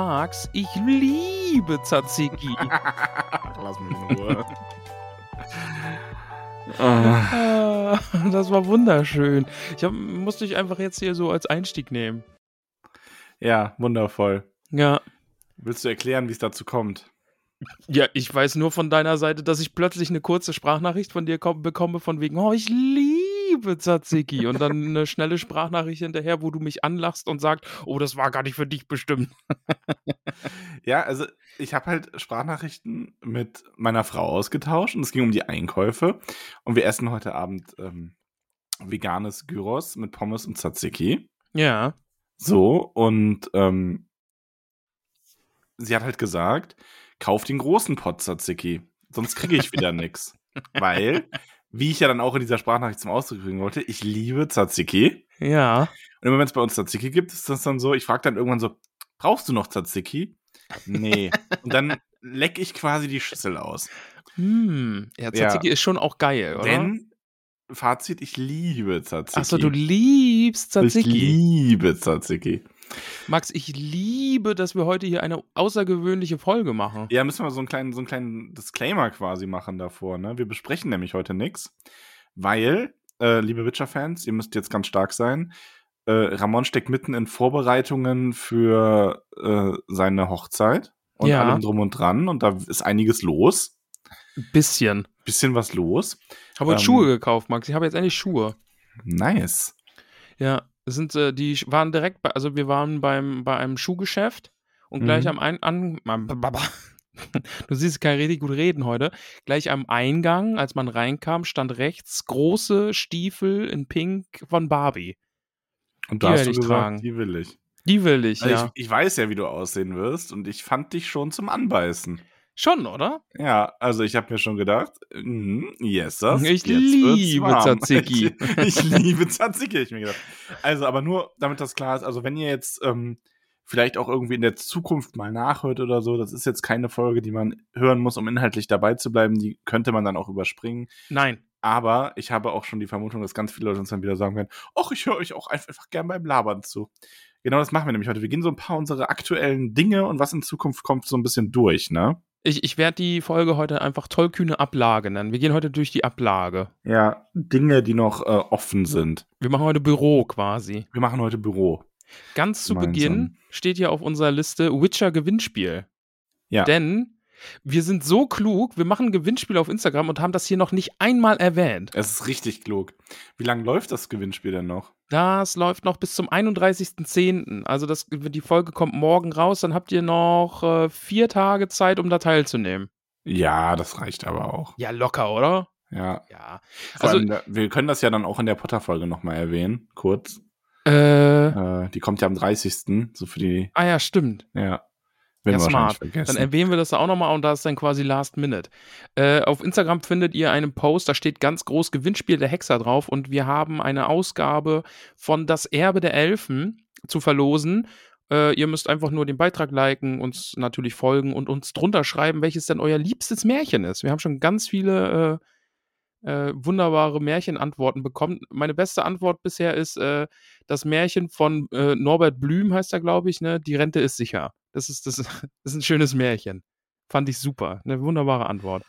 magst, ich liebe Tzatziki. Lass mich in Ruhe. Ah, das war wunderschön. Ich hab, musste dich einfach jetzt hier so als Einstieg nehmen. ja, wundervoll. Ja. Willst du erklären, wie es dazu kommt? Ja, ich weiß nur von deiner Seite, dass ich plötzlich eine kurze Sprachnachricht von dir kom- bekomme, von wegen, oh, ich liebe Tzatziki. Und dann eine schnelle Sprachnachricht hinterher, wo du mich anlachst und sagst, oh, das war gar nicht für dich bestimmt. Ja, also ich habe halt Sprachnachrichten mit meiner Frau ausgetauscht und es ging um die Einkäufe. Und wir essen heute Abend ähm, veganes Gyros mit Pommes und Tzatziki. Ja. So, und ähm, sie hat halt gesagt, kauf den großen Pot Tzatziki, sonst kriege ich wieder nix. Weil, wie ich ja dann auch in dieser Sprachnachricht zum Ausdruck bringen wollte, ich liebe Tzatziki. Ja. Und immer wenn es bei uns Tzatziki gibt, ist das dann so, ich frage dann irgendwann so, brauchst du noch Tzatziki? Nee. Und dann leck ich quasi die Schüssel aus. Hm. Ja, Tzatziki ist schon auch geil, oder? Denn, Fazit, ich liebe Tzatziki. Achso, du liebst Ich Tzatziki. liebe Tzatziki. Max, ich liebe, dass wir heute hier eine außergewöhnliche Folge machen. Ja, müssen wir so einen kleinen, so einen kleinen Disclaimer quasi machen davor. Ne? Wir besprechen nämlich heute nichts, weil, äh, liebe Witcher-Fans, ihr müsst jetzt ganz stark sein. Äh, Ramon steckt mitten in Vorbereitungen für äh, seine Hochzeit und Ja. allem drum und dran und da ist einiges los. Bisschen. Bisschen was los. Ich habe heute Ähm, Schuhe gekauft, Max. Ich habe jetzt endlich Schuhe. Nice. Ja, sind äh, die waren direkt bei, also wir waren beim bei einem Schuhgeschäft und gleich Mhm. am Ein an, Du siehst, ich kann richtig gut reden heute. Gleich am Eingang, als man reinkam, stand rechts große Stiefel in Pink von Barbie. Und Die da hast werde du ich gesagt, tragen. die will ich. Die will ich, Also ja. ich. Ich weiß ja, wie du aussehen wirst und ich fand dich schon zum Anbeißen. Schon, oder? Ja, also ich habe mir schon gedacht, mhm, yes, das. Ich liebe. Tzatziki. Ich, ich liebe Tzatziki, ich mir gedacht. Also, aber nur, damit das klar ist, also wenn ihr jetzt ähm, vielleicht auch irgendwie in der Zukunft mal nachhört oder so, das ist jetzt keine Folge, die man hören muss, um inhaltlich dabei zu bleiben, die könnte man dann auch überspringen. Nein. Aber ich habe auch schon die Vermutung, dass ganz viele Leute uns dann wieder sagen werden, ach, ich höre euch auch einfach, einfach gern beim Labern zu. Genau das machen wir nämlich heute. Wir gehen so ein paar unserer aktuellen Dinge und was in Zukunft kommt, so ein bisschen durch, ne? Ich, ich werde die Folge heute einfach tollkühne Ablage nennen. Wir gehen heute durch die Ablage. Ja, Dinge, die noch äh, offen sind. Wir machen heute Büro quasi. Wir machen heute Büro. Ganz zu Gemeinsam. Beginn steht hier auf unserer Liste Witcher Gewinnspiel. Ja. Denn wir sind so klug, wir machen ein Gewinnspiel auf Instagram und haben das hier noch nicht einmal erwähnt. Es ist richtig klug. Wie lange läuft das Gewinnspiel denn noch? Das läuft noch bis zum 31.10. Also das, die Folge kommt morgen raus, dann habt ihr noch äh, vier Tage Zeit, um da teilzunehmen. Ja, das reicht aber auch. Ja, locker, oder? Ja. Ja. Vor Also, allem, da- wir können das ja dann auch in der Potter-Folge nochmal erwähnen, kurz. äh, Äh, die kommt ja am 30. So für die, ah ja, stimmt. ja. Werden Ja, smart. Dann erwähnen wir das da auch nochmal und da ist dann quasi Last Minute. Äh, auf Instagram findet ihr einen Post, da steht ganz groß Gewinnspiel der Hexer drauf und wir haben eine Ausgabe von Das Erbe der Elfen zu verlosen. Äh, ihr müsst einfach nur den Beitrag liken, uns natürlich folgen und uns drunter schreiben, welches denn euer liebstes Märchen ist. Wir haben schon ganz viele äh, äh, wunderbare Märchenantworten bekommen. Meine beste Antwort bisher ist äh, das Märchen von äh, Norbert Blüm, heißt er, glaube ich, ne? Die Rente ist sicher. Das ist, das, das ist ein schönes Märchen. Fand ich super. Eine wunderbare Antwort.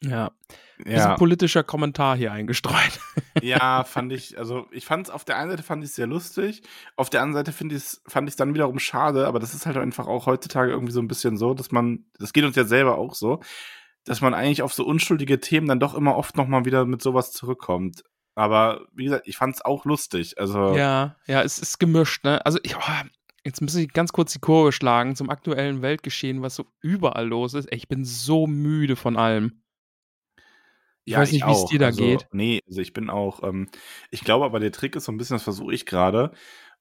Ja. Ist ja. ein politischer Kommentar hier eingestreut. Ja, fand ich, also ich fand es auf der einen Seite fand ich sehr lustig, auf der anderen Seite finde ich's, fand ich es dann wiederum schade, aber das ist halt einfach auch heutzutage irgendwie so ein bisschen so, dass man, das geht uns ja selber auch so, dass man eigentlich auf so unschuldige Themen dann doch immer oft nochmal wieder mit sowas zurückkommt. Aber wie gesagt, ich fand es auch lustig. Also Ja, ja, es ist gemischt, ne? Also ich, oh, jetzt muss ich ganz kurz die Kurve schlagen zum aktuellen Weltgeschehen, was so überall los ist. Ey, ich bin so müde von allem. Ich ja, weiß nicht, wie es dir da Also, geht. nee, also ich bin auch, ähm, ich glaube aber der Trick ist so ein bisschen, das versuche ich gerade,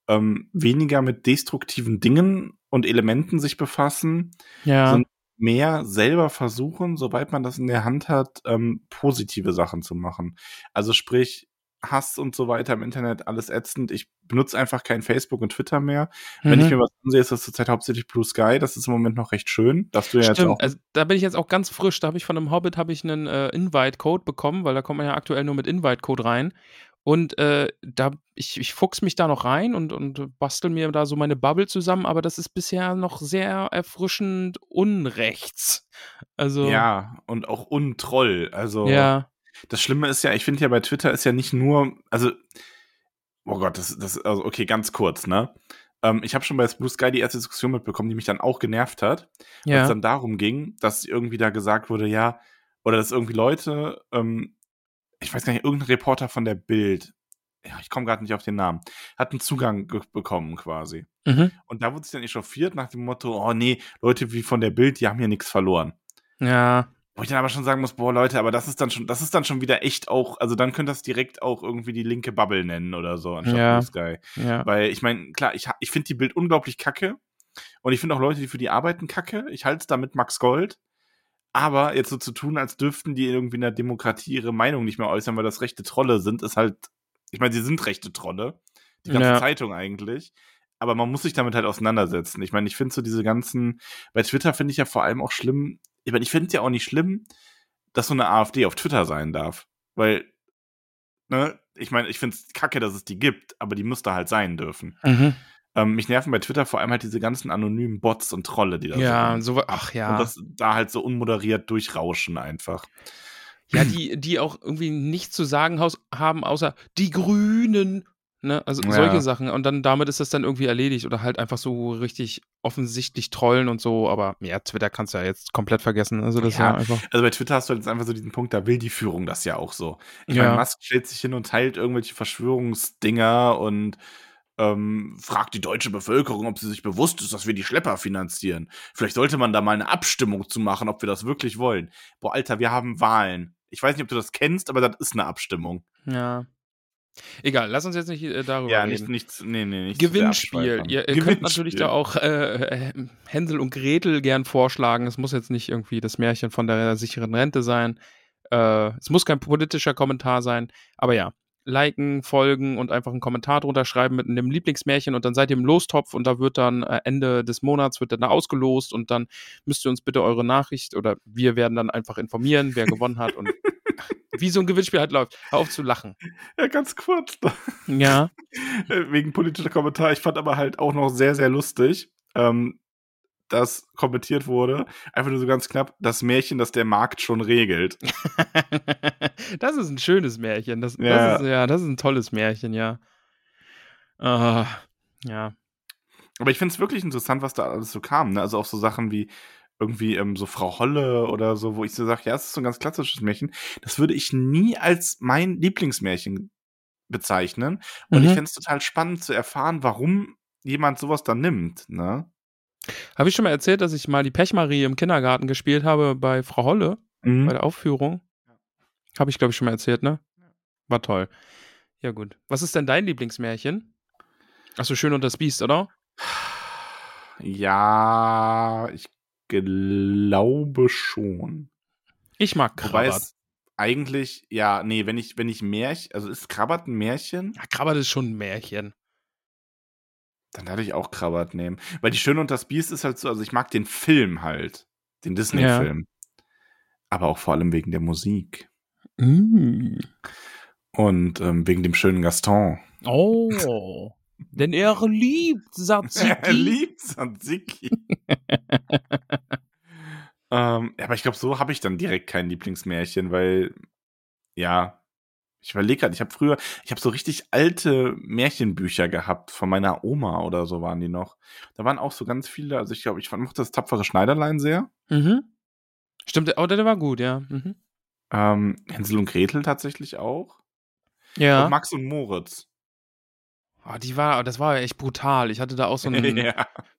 ähm, weniger mit destruktiven Dingen und Elementen sich befassen, Ja. sondern mehr selber versuchen, sobald man das in der Hand hat, ähm, positive Sachen zu machen. Also sprich, Hass und so weiter im Internet, alles ätzend. Ich benutze einfach kein Facebook und Twitter mehr. Wenn ich Mhm. mir was ansehe, ist das zurzeit hauptsächlich Blue Sky. Das ist im Moment noch recht schön, dass du ja jetzt Stimmt, auch. also da bin ich jetzt auch ganz frisch. Da habe ich von einem Hobbit habe ich einen äh, Invite-Code bekommen, weil da kommt man ja aktuell nur mit Invite-Code rein. Und äh, da, ich, ich fuchs mich da noch rein und, und bastel mir da so meine Bubble zusammen, aber das ist bisher noch sehr erfrischend unrechts. Also, Ja, und auch untroll. Also, ja. Das Schlimme ist ja, ich finde ja bei Twitter ist ja nicht nur, also, oh Gott, das, das, also, okay, ganz kurz, ne? Ähm, ich habe schon bei Blue Sky die erste Diskussion mitbekommen, die mich dann auch genervt hat, als es Ja. dann darum ging, dass irgendwie da gesagt wurde, ja, oder dass irgendwie Leute, ähm, ich weiß gar nicht, irgendein Reporter von der Bild, ja, ich komme gerade nicht auf den Namen, hat einen Zugang bekommen quasi. Mhm. Und da wurde sich dann echauffiert nach dem Motto, oh nee, Leute wie von der Bild, die haben hier nichts verloren. Ja. Wo ich dann aber schon sagen muss, boah, Leute, aber das ist dann schon, das ist dann schon wieder echt auch, also dann könnt ihr das direkt auch irgendwie die linke Bubble nennen oder so, anstatt Ja. Blue Sky. Ja. Weil ich meine, klar, ich, ich finde die Bild unglaublich kacke. Und ich finde auch Leute, die für die arbeiten, kacke. Ich halte es da mit Max Gold. Aber jetzt so zu tun, als dürften die irgendwie in der Demokratie ihre Meinung nicht mehr äußern, weil das rechte Trolle sind, ist halt, ich meine, sie sind rechte Trolle. Die ganze Ja. Zeitung eigentlich. Aber man muss sich damit halt auseinandersetzen. Ich meine, ich finde so diese ganzen, bei Twitter finde ich ja vor allem auch schlimm, ich meine, ich finde es ja auch nicht schlimm, dass so eine AfD auf Twitter sein darf. Weil, ne, ich meine, ich finde es kacke, dass es die gibt, aber die müsste halt sein dürfen. Mhm. Ähm, mich nerven bei Twitter vor allem halt diese ganzen anonymen Bots und Trolle, die da Ja, so. so, ach ja. Und das da halt so unmoderiert durchrauschen einfach. Ja, die, die auch irgendwie nichts zu sagen haben, außer die Grünen. Ne? Also Ja. solche Sachen. Und dann damit ist das dann irgendwie erledigt oder halt einfach so richtig offensichtlich trollen und so. Aber ja, Twitter kannst du ja jetzt komplett vergessen. Also das ist Ja. ja einfach. Also bei Twitter hast du jetzt einfach so diesen Punkt, da will die Führung das ja auch so. Ich Ja. meine, Musk stellt sich hin und teilt irgendwelche Verschwörungsdinger und ähm, fragt die deutsche Bevölkerung, ob sie sich bewusst ist, dass wir die Schlepper finanzieren. Vielleicht sollte man da mal eine Abstimmung zu machen, ob wir das wirklich wollen. Boah, Alter, wir haben Wahlen. Ich weiß nicht, ob du das kennst, aber das ist eine Abstimmung. Ja. Egal, lass uns jetzt nicht äh, darüber Ja, reden. nicht, nichts, nee, nee, nicht Gewinnspiel. Ihr, ihr könnt natürlich da auch äh, äh, Hänsel und Gretel gern vorschlagen. Es muss jetzt nicht irgendwie das Märchen von der sicheren Rente sein. Äh, es muss kein politischer Kommentar sein. Aber ja, liken, folgen und einfach einen Kommentar drunter schreiben mit einem Lieblingsmärchen und dann seid ihr im Lostopf und da wird dann äh, Ende des Monats wird dann da ausgelost und dann müsst ihr uns bitte eure Nachricht oder wir werden dann einfach informieren, wer gewonnen hat und wie so ein Gewinnspiel halt läuft. Hör auf zu lachen. Ja, ganz kurz. Ja. Äh, wegen politischer Kommentar. Ich fand aber halt auch noch sehr, sehr lustig, ähm, dass kommentiert wurde, einfach nur so ganz knapp, das Märchen, das der Markt schon regelt. das ist ein schönes Märchen. Das, Ja. das ist, ja, das ist ein tolles Märchen, ja. Ah, ja. Aber ich finde es wirklich interessant, was da alles so kam. Ne? Also auch so Sachen wie irgendwie ähm, so Frau Holle oder so, wo ich so sage, ja, es ist so ein ganz klassisches Märchen. Das würde ich nie als mein Lieblingsmärchen bezeichnen. Und Mhm. ich fände es total spannend zu erfahren, warum jemand sowas dann nimmt. Ne? Habe ich schon mal erzählt, dass ich mal die Pechmarie im Kindergarten gespielt habe bei Frau Holle, Mhm. bei der Aufführung? Habe ich, glaube ich, schon mal erzählt, ne? War toll. Ja, gut. Was ist denn dein Lieblingsmärchen? Achso, Schön und das Biest, oder? Ja, ich glaube schon. Ich mag Wobei Krabbert. es eigentlich, ja, nee, wenn ich, wenn ich Märchen, also ist Krabbert ein Märchen, Ja, Krabbert ist schon ein Märchen. dann darf ich auch Krabbert nehmen. Weil die Schöne und das Biest ist halt so, also ich mag den Film halt, den Disney-Film. Aber auch vor allem wegen der Musik. Mm. Und ähm, wegen dem schönen Gaston. Oh. Denn er liebt Tzatziki. Er liebt Tzatziki. ähm, aber ich glaube, so habe ich dann direkt kein Lieblingsmärchen, weil, ja, ich überlege gerade, ich habe früher, ich habe so richtig alte Märchenbücher gehabt, von meiner Oma oder so waren die noch. Da waren auch so ganz viele, also ich glaube, ich mochte das tapfere Schneiderlein sehr. Mhm. Stimmt, oh, der war gut, ja. Mhm. Ähm, Hänsel und Gretel tatsächlich auch. Ja. Und Max und Moritz. Oh, die war, das war echt brutal. Ich hatte da auch so einen. ja.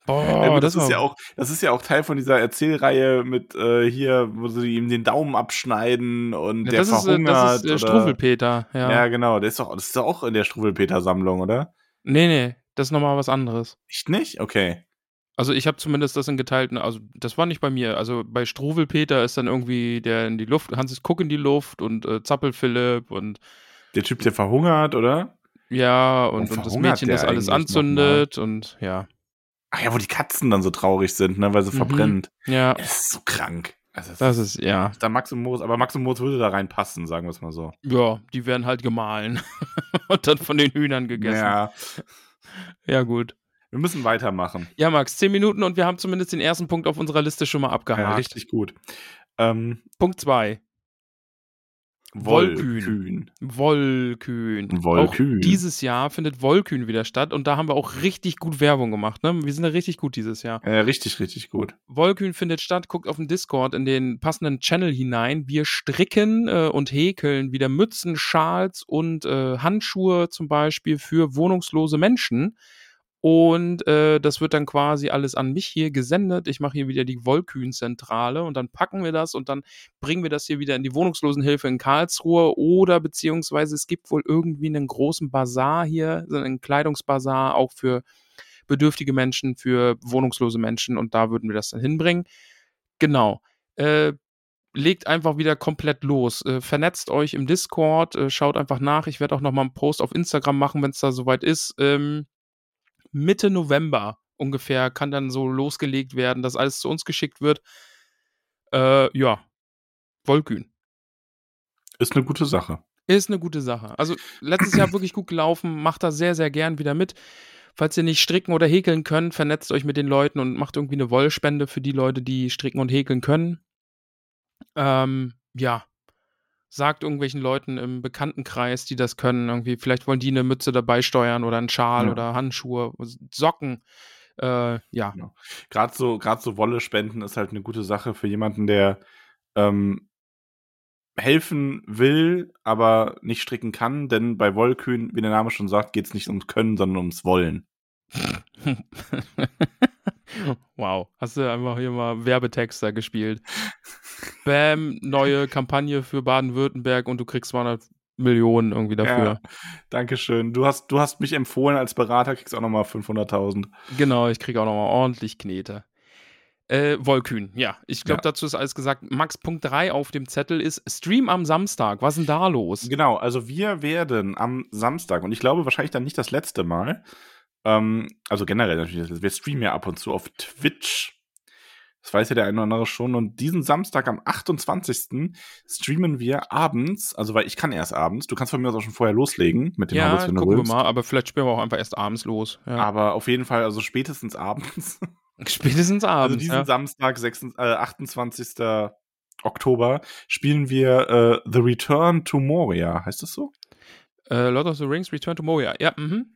Boah, ja, das, das, ist ja auch, das ist ja auch Teil von dieser Erzählreihe mit äh, hier, wo sie ihm den Daumen abschneiden und Ja, der das, ist, äh, verhungert. das ist äh, Struwwelpeter, ja. Ja. genau. Der ist doch, das ist doch auch in der Struwwelpeter-Sammlung, oder? Nee, nee, das ist nochmal was anderes. Echt nicht? Okay. Also ich habe zumindest das in geteilten, also das war nicht bei mir. Also bei Struwwelpeter ist dann irgendwie der in die Luft, Hans ist Guck in die Luft und äh, Zappel-Philipp und Der Typ, der verhungert, oder? Ja, Warum und, und das Mädchen, das alles anzündet und ja. Ach ja, wo die Katzen dann so traurig sind, ne, weil sie Mhm. verbrennt. Ja, Es ist so krank. Also, das ist, ja. da Max und Moritz, aber Max und Moritz würde da reinpassen, sagen wir es mal so. Ja, die werden halt gemahlen und dann von den Hühnern gegessen. Ja, Ja, gut. wir müssen weitermachen. Ja, Max, zehn Minuten und wir haben zumindest den ersten Punkt auf unserer Liste schon mal abgehakt. Ja, richtig gut. Ähm, Punkt zwei. Wollkühn. Wollkühn. Wollkühn. Auch dieses Jahr findet Wollkühn wieder statt und da haben wir auch richtig gut Werbung gemacht. Ne? Wir sind da richtig gut dieses Jahr. Ja, richtig, richtig gut. Wollkühn findet statt, guckt auf den Discord in den passenden Channel hinein. Wir stricken äh, und häkeln wieder Mützen, Schals und äh, Handschuhe zum Beispiel für wohnungslose Menschen. Und äh, das wird dann quasi alles an mich hier gesendet. Ich mache hier wieder die Wollkühn-Zentrale und dann packen wir das und dann bringen wir das hier wieder in die Wohnungslosenhilfe in Karlsruhe oder beziehungsweise es gibt wohl irgendwie einen großen Bazar hier, einen Kleidungsbazar auch für bedürftige Menschen, für wohnungslose Menschen und da würden wir das dann hinbringen. Genau. Äh, legt einfach wieder komplett los. Äh, vernetzt euch im Discord, äh, schaut einfach nach. Ich werde auch noch mal einen Post auf Instagram machen, wenn es da soweit ist. Ähm, Mitte November ungefähr kann dann so losgelegt werden, dass alles zu uns geschickt wird. Äh, ja, Wollkühn. Ist eine gute Sache. Ist eine gute Sache. Also letztes Jahr wirklich gut gelaufen, macht da sehr, sehr gern wieder mit. Falls ihr nicht stricken oder häkeln könnt, vernetzt euch mit den Leuten und macht irgendwie eine Wollspende für die Leute, die stricken und häkeln können. Ähm, ja. Sagt irgendwelchen Leuten im Bekanntenkreis, die das können, irgendwie, vielleicht wollen die eine Mütze dabei steuern oder einen Schal Ja. oder Handschuhe, Socken. Äh, ja. Gerade so, gerade so Wolle spenden ist halt eine gute Sache für jemanden, der ähm, helfen will, aber nicht stricken kann, denn bei Wollkühn, wie der Name schon sagt, geht es nicht ums Können, sondern ums Wollen. wow, hast du einfach hier mal Werbetexter gespielt. Bam, neue Kampagne für Baden-Württemberg und du kriegst 200 Millionen irgendwie dafür. Dankeschön. Du hast, du hast mich empfohlen als Berater, kriegst auch nochmal 500.000. Genau, ich krieg auch nochmal ordentlich Knete. Äh, Wollkühn, ja. Ich glaube, Ja. dazu ist alles gesagt. Max, Punkt 3 auf dem Zettel ist Stream am Samstag. Was ist denn da los? Genau, also wir werden am Samstag, und ich glaube wahrscheinlich dann nicht das letzte Mal, ähm, also generell natürlich, wir streamen ja ab und zu auf Twitch. Das weiß ja der eine oder andere schon. Und diesen Samstag am 28. streamen wir abends, also weil ich kann erst abends, du kannst von mir aus auch schon vorher loslegen mit den Ja, Hobbits, wenn du gucken wir willst. mal, aber vielleicht spielen wir auch einfach erst abends los. Ja. Aber auf jeden Fall, also spätestens abends. Spätestens Also abends. diesen ja. Samstag, 26, äh, 28. Oktober, spielen wir äh, The Return to Moria. Heißt das so? Äh, Lord of the Rings Return to Moria. Ja, mhm.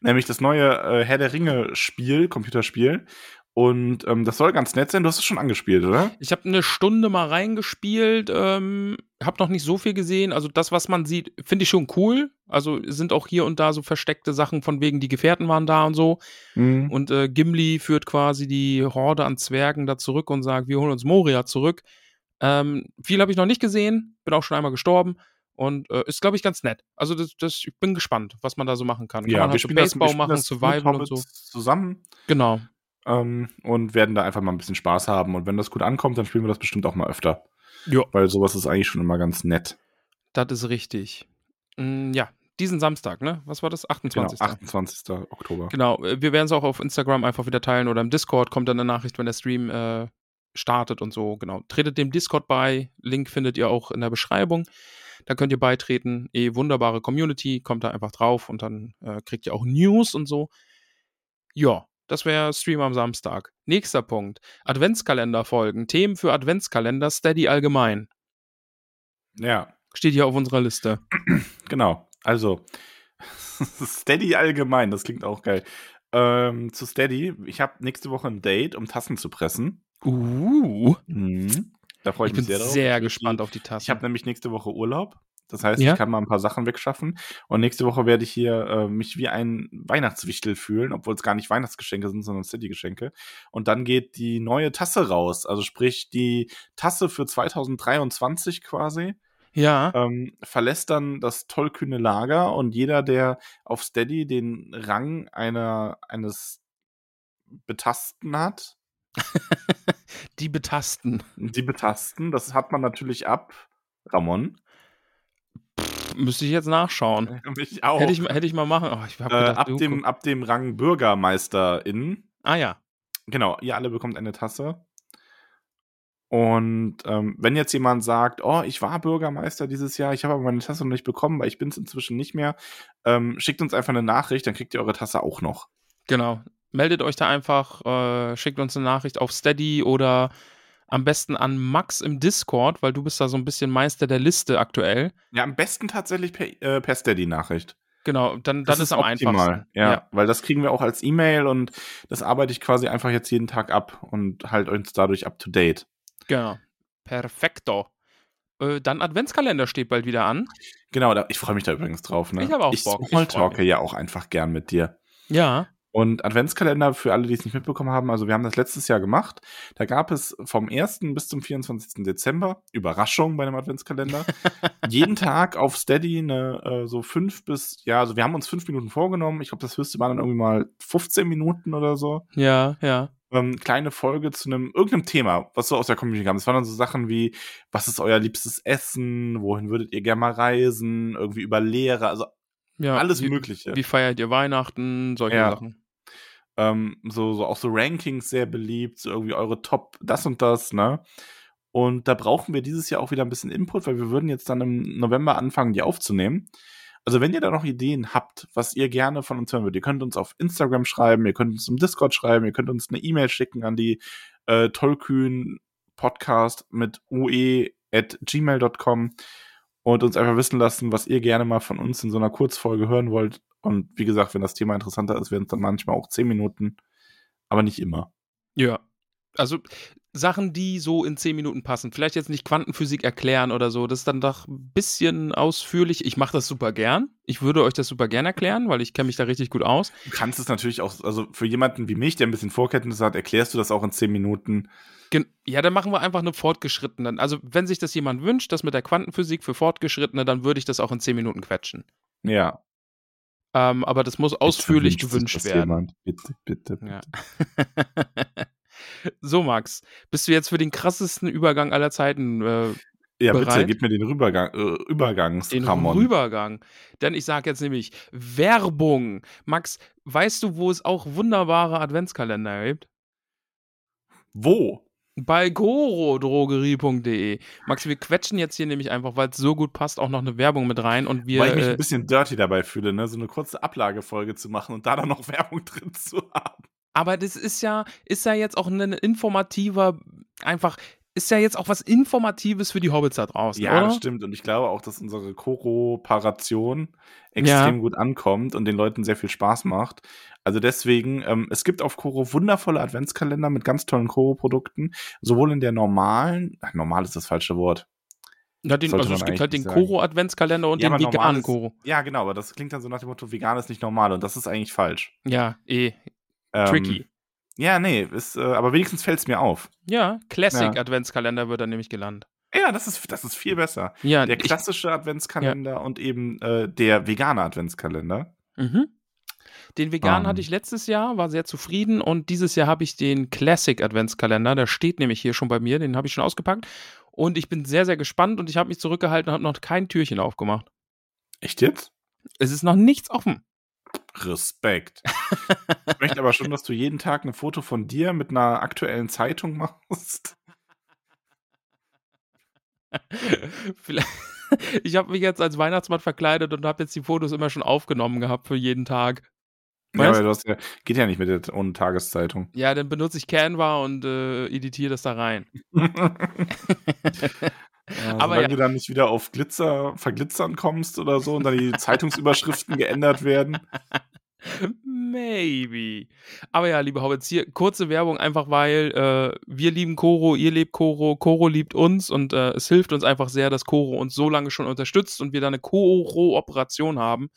Nämlich das neue äh, Herr der Ringe-Spiel, Computerspiel. Und ähm, das soll ganz nett sein. Du hast es schon angespielt, oder? Ich habe eine Stunde mal reingespielt, ähm, habe noch nicht so viel gesehen. Also das, was man sieht, finde ich schon cool. Also sind auch hier und da so versteckte Sachen von wegen, die Gefährten waren da und so. Mhm. Und äh, Gimli führt quasi die Horde an Zwergen da zurück und sagt, wir holen uns Moria zurück. Ähm, viel habe ich noch nicht gesehen, bin auch schon einmal gestorben. Und äh, ist, glaube ich, ganz nett. Also das, das, ich bin gespannt, was man da so machen kann. Kann man halt so Baseball wir spielen machen, das Survival und so. Zusammen Genau. ähm, und werden da einfach mal ein bisschen Spaß haben. Und wenn das gut ankommt, dann spielen wir das bestimmt auch mal öfter. Ja. Weil sowas ist eigentlich schon immer ganz nett. Das ist richtig. Mm, ja, diesen Samstag, ne? Was war das? 28. Genau, 28. Oktober. Genau, äh, wir werden es auch auf Instagram einfach wieder teilen oder im Discord kommt dann eine Nachricht, wenn der Stream äh, startet und so. Genau. Tretet dem Discord bei. Link findet ihr auch in der Beschreibung. Da könnt ihr beitreten. Eh, wunderbare Community. Kommt da einfach drauf und dann äh, kriegt ihr auch News und so. Ja, das wäre Stream am Samstag. Nächster Punkt. Adventskalender folgen. Themen für Adventskalender, Steady allgemein. Ja, Steht hier auf unserer Liste. genau. Also, Steady allgemein, das klingt auch geil. Ähm, zu Steady, ich habe nächste Woche ein Date, um Tassen zu pressen. Uh. Mhm. Da freue ich, Ich mich sehr drauf. sehr gespannt auf die Tasse. Ich habe nämlich nächste Woche Urlaub. Das heißt, Ja. ich kann mal ein paar Sachen wegschaffen. Und nächste Woche werde ich hier äh, mich wie ein Weihnachtswichtel fühlen, obwohl es gar nicht Weihnachtsgeschenke sind, sondern City-Geschenke. Und dann geht die neue Tasse raus. Also sprich, die Tasse für 2023 quasi Ja. ähm, verlässt dann das tollkühne Lager und jeder, der auf Steady den Rang einer, eines Betasten hat, Die betasten. die betasten, das hat man natürlich ab, Ramon. Müsste ich jetzt nachschauen. Mich auch. Hätte ich, mal- hätte ich mal machen. Oh, ich äh, gedacht, ab, dem, ab dem Rang BürgermeisterInnen. Ah ja. Genau, ihr alle bekommt eine Tasse. Und ähm, wenn jetzt jemand sagt, oh, ich war Bürgermeister dieses Jahr, ich habe aber meine Tasse noch nicht bekommen, weil ich bin es inzwischen nicht mehr, ähm, schickt uns einfach eine Nachricht, dann kriegt ihr eure Tasse auch noch. Genau. Meldet euch da einfach, äh, schickt uns eine Nachricht auf Steady oder am besten an Max im Discord, weil du bist da so ein bisschen Meister der Liste aktuell. Ja, am besten tatsächlich per, äh, per Steady-Nachricht. Genau, dann, Das dann ist am optimal, einfachsten. Ja, weil das kriegen wir auch als E-Mail und das arbeite ich quasi einfach jetzt jeden Tag ab und halt uns dadurch up to date. genau. Perfekto. Äh, dann Adventskalender steht bald wieder an. Genau, da, ich freue mich da übrigens drauf. Ne? Ich habe auch ich Bock, ich smalltalke mich. ja auch einfach gern mit dir. Ja. Und Adventskalender für alle, die es nicht mitbekommen haben, also wir haben das letztes Jahr gemacht. Da gab es vom 1. bis zum 24. Dezember, Überraschung bei einem Adventskalender, jeden Tag auf Steady eine äh, so fünf bis, ja, also wir haben uns fünf Minuten vorgenommen. Ich glaube, das höchste waren dann irgendwie mal 15 Minuten oder so. Ja, ja. Ähm, kleine Folge zu einem irgendeinem Thema, was so aus der Community kam. Es waren dann so Sachen wie, was ist euer liebstes Essen? Wohin würdet ihr gerne mal reisen? Irgendwie über Lehre, also ja. alles wie, Mögliche. Wie feiert ihr Weihnachten? Solche Ja. Sachen. Ähm, so, so auch so Rankings sehr beliebt, so irgendwie eure Top, das und das, ne? Und da brauchen wir dieses Jahr auch wieder ein bisschen Input, weil wir würden jetzt dann im November anfangen, die aufzunehmen. Also wenn ihr da noch Ideen habt, was ihr gerne von uns hören würdet, ihr könnt uns auf Instagram schreiben, ihr könnt uns im Discord schreiben, ihr könnt uns eine E-Mail schicken an die äh, tollkühn Podcast mit ue at gmail.com und uns einfach wissen lassen, was ihr gerne mal von uns in so einer Kurzfolge hören wollt. Und wie gesagt, wenn das Thema interessanter ist, werden es dann manchmal auch zehn Minuten, aber nicht immer. Ja. Also Sachen, die so in 10 Minuten passen. Vielleicht jetzt nicht Quantenphysik erklären oder so. Das ist dann doch ein bisschen ausführlich. Ich mache das super gern. Ich würde euch das super gern erklären, weil ich kenne mich da richtig gut aus. Du kannst es natürlich auch, also für jemanden wie mich, der ein bisschen Vorkenntnisse hat, erklärst du das auch in zehn Minuten. Gen ja, dann machen wir einfach eine fortgeschrittene. Also, wenn sich das jemand wünscht, das mit der Quantenphysik für Fortgeschrittene, dann würde ich das auch in 10 Minuten quetschen. Ja. Ähm, aber das muss ausführlich Bitte gewünscht wünscht sich das werden. Jemand. Bitte, bitte, bitte. Ja. so, Max, bist du jetzt für den krassesten Übergang aller Zeiten äh, Ja, bitte, Bereit? gib mir den Rübergang, äh, Übergangs, den Ramon. Rübergang? Denn ich sage jetzt nämlich Werbung. Max, weißt du, wo es auch wunderbare Adventskalender gibt? Wo? Bei gorodrogerie.de. Max, wir quetschen jetzt hier nämlich einfach, weil es so gut passt, auch noch eine Werbung mit rein und wir. Weil ich mich äh, ein bisschen dirty dabei fühle, ne? so eine kurze Ablagefolge zu machen und da dann noch Werbung drin zu haben. Aber das ist ja, ist ja jetzt auch ein informativer, einfach, ist ja jetzt auch was Informatives für die Hobbits da draußen, Ja, oder? das stimmt. Und ich glaube auch, dass unsere Kooperation extrem gut ankommt und den Leuten sehr viel Spaß macht. Also deswegen, ähm, es gibt auf Koro wundervolle Adventskalender mit ganz tollen Koro-Produkten, sowohl in der normalen, ach, normal ist das falsche Wort. Ja, den, also es gibt halt den. Koro-Adventskalender und Ja, den veganen Koro. Ja, genau, aber das klingt dann so nach dem Motto, vegan ist nicht normal und das ist eigentlich falsch. Ja, eh, Ähm, tricky. Ja, nee, ist, äh, aber wenigstens fällt es mir auf. Ja, Classic Ja. Adventskalender wird dann nämlich gelandet. Ja, das ist, das ist viel besser. Ja, Der ich, klassische Adventskalender und eben äh, der vegane Adventskalender. mhm. Den veganen Ähm. hatte ich letztes Jahr, war sehr zufrieden und dieses Jahr habe ich den Classic Adventskalender, der steht nämlich hier schon bei mir, den habe ich schon ausgepackt und ich bin sehr, sehr gespannt und ich habe mich zurückgehalten und habe noch kein Türchen aufgemacht. Echt jetzt? Es ist noch nichts offen. Respekt. ich möchte aber schon, dass du jeden Tag ein Foto von dir mit einer aktuellen Zeitung machst. Vielleicht- Ich habe mich jetzt als Weihnachtsmann verkleidet und habe jetzt die Fotos immer schon aufgenommen gehabt für jeden Tag. Ja, aber du hast ja, geht ja nicht mit der ohne Tageszeitung. Ja, dann benutze ich Canva und äh, editiere das da rein. Ja, Aber solange ja. du dann nicht wieder auf Glitzer, Verglitzern kommst oder so und dann die Zeitungsüberschriften geändert werden. Maybe. Aber ja, liebe Hobbits, hier kurze Werbung, einfach weil äh, wir lieben Koro, ihr liebt Koro, Koro liebt uns und äh, es hilft uns einfach sehr, dass Koro uns so lange schon unterstützt und wir da eine Koro-Operation haben.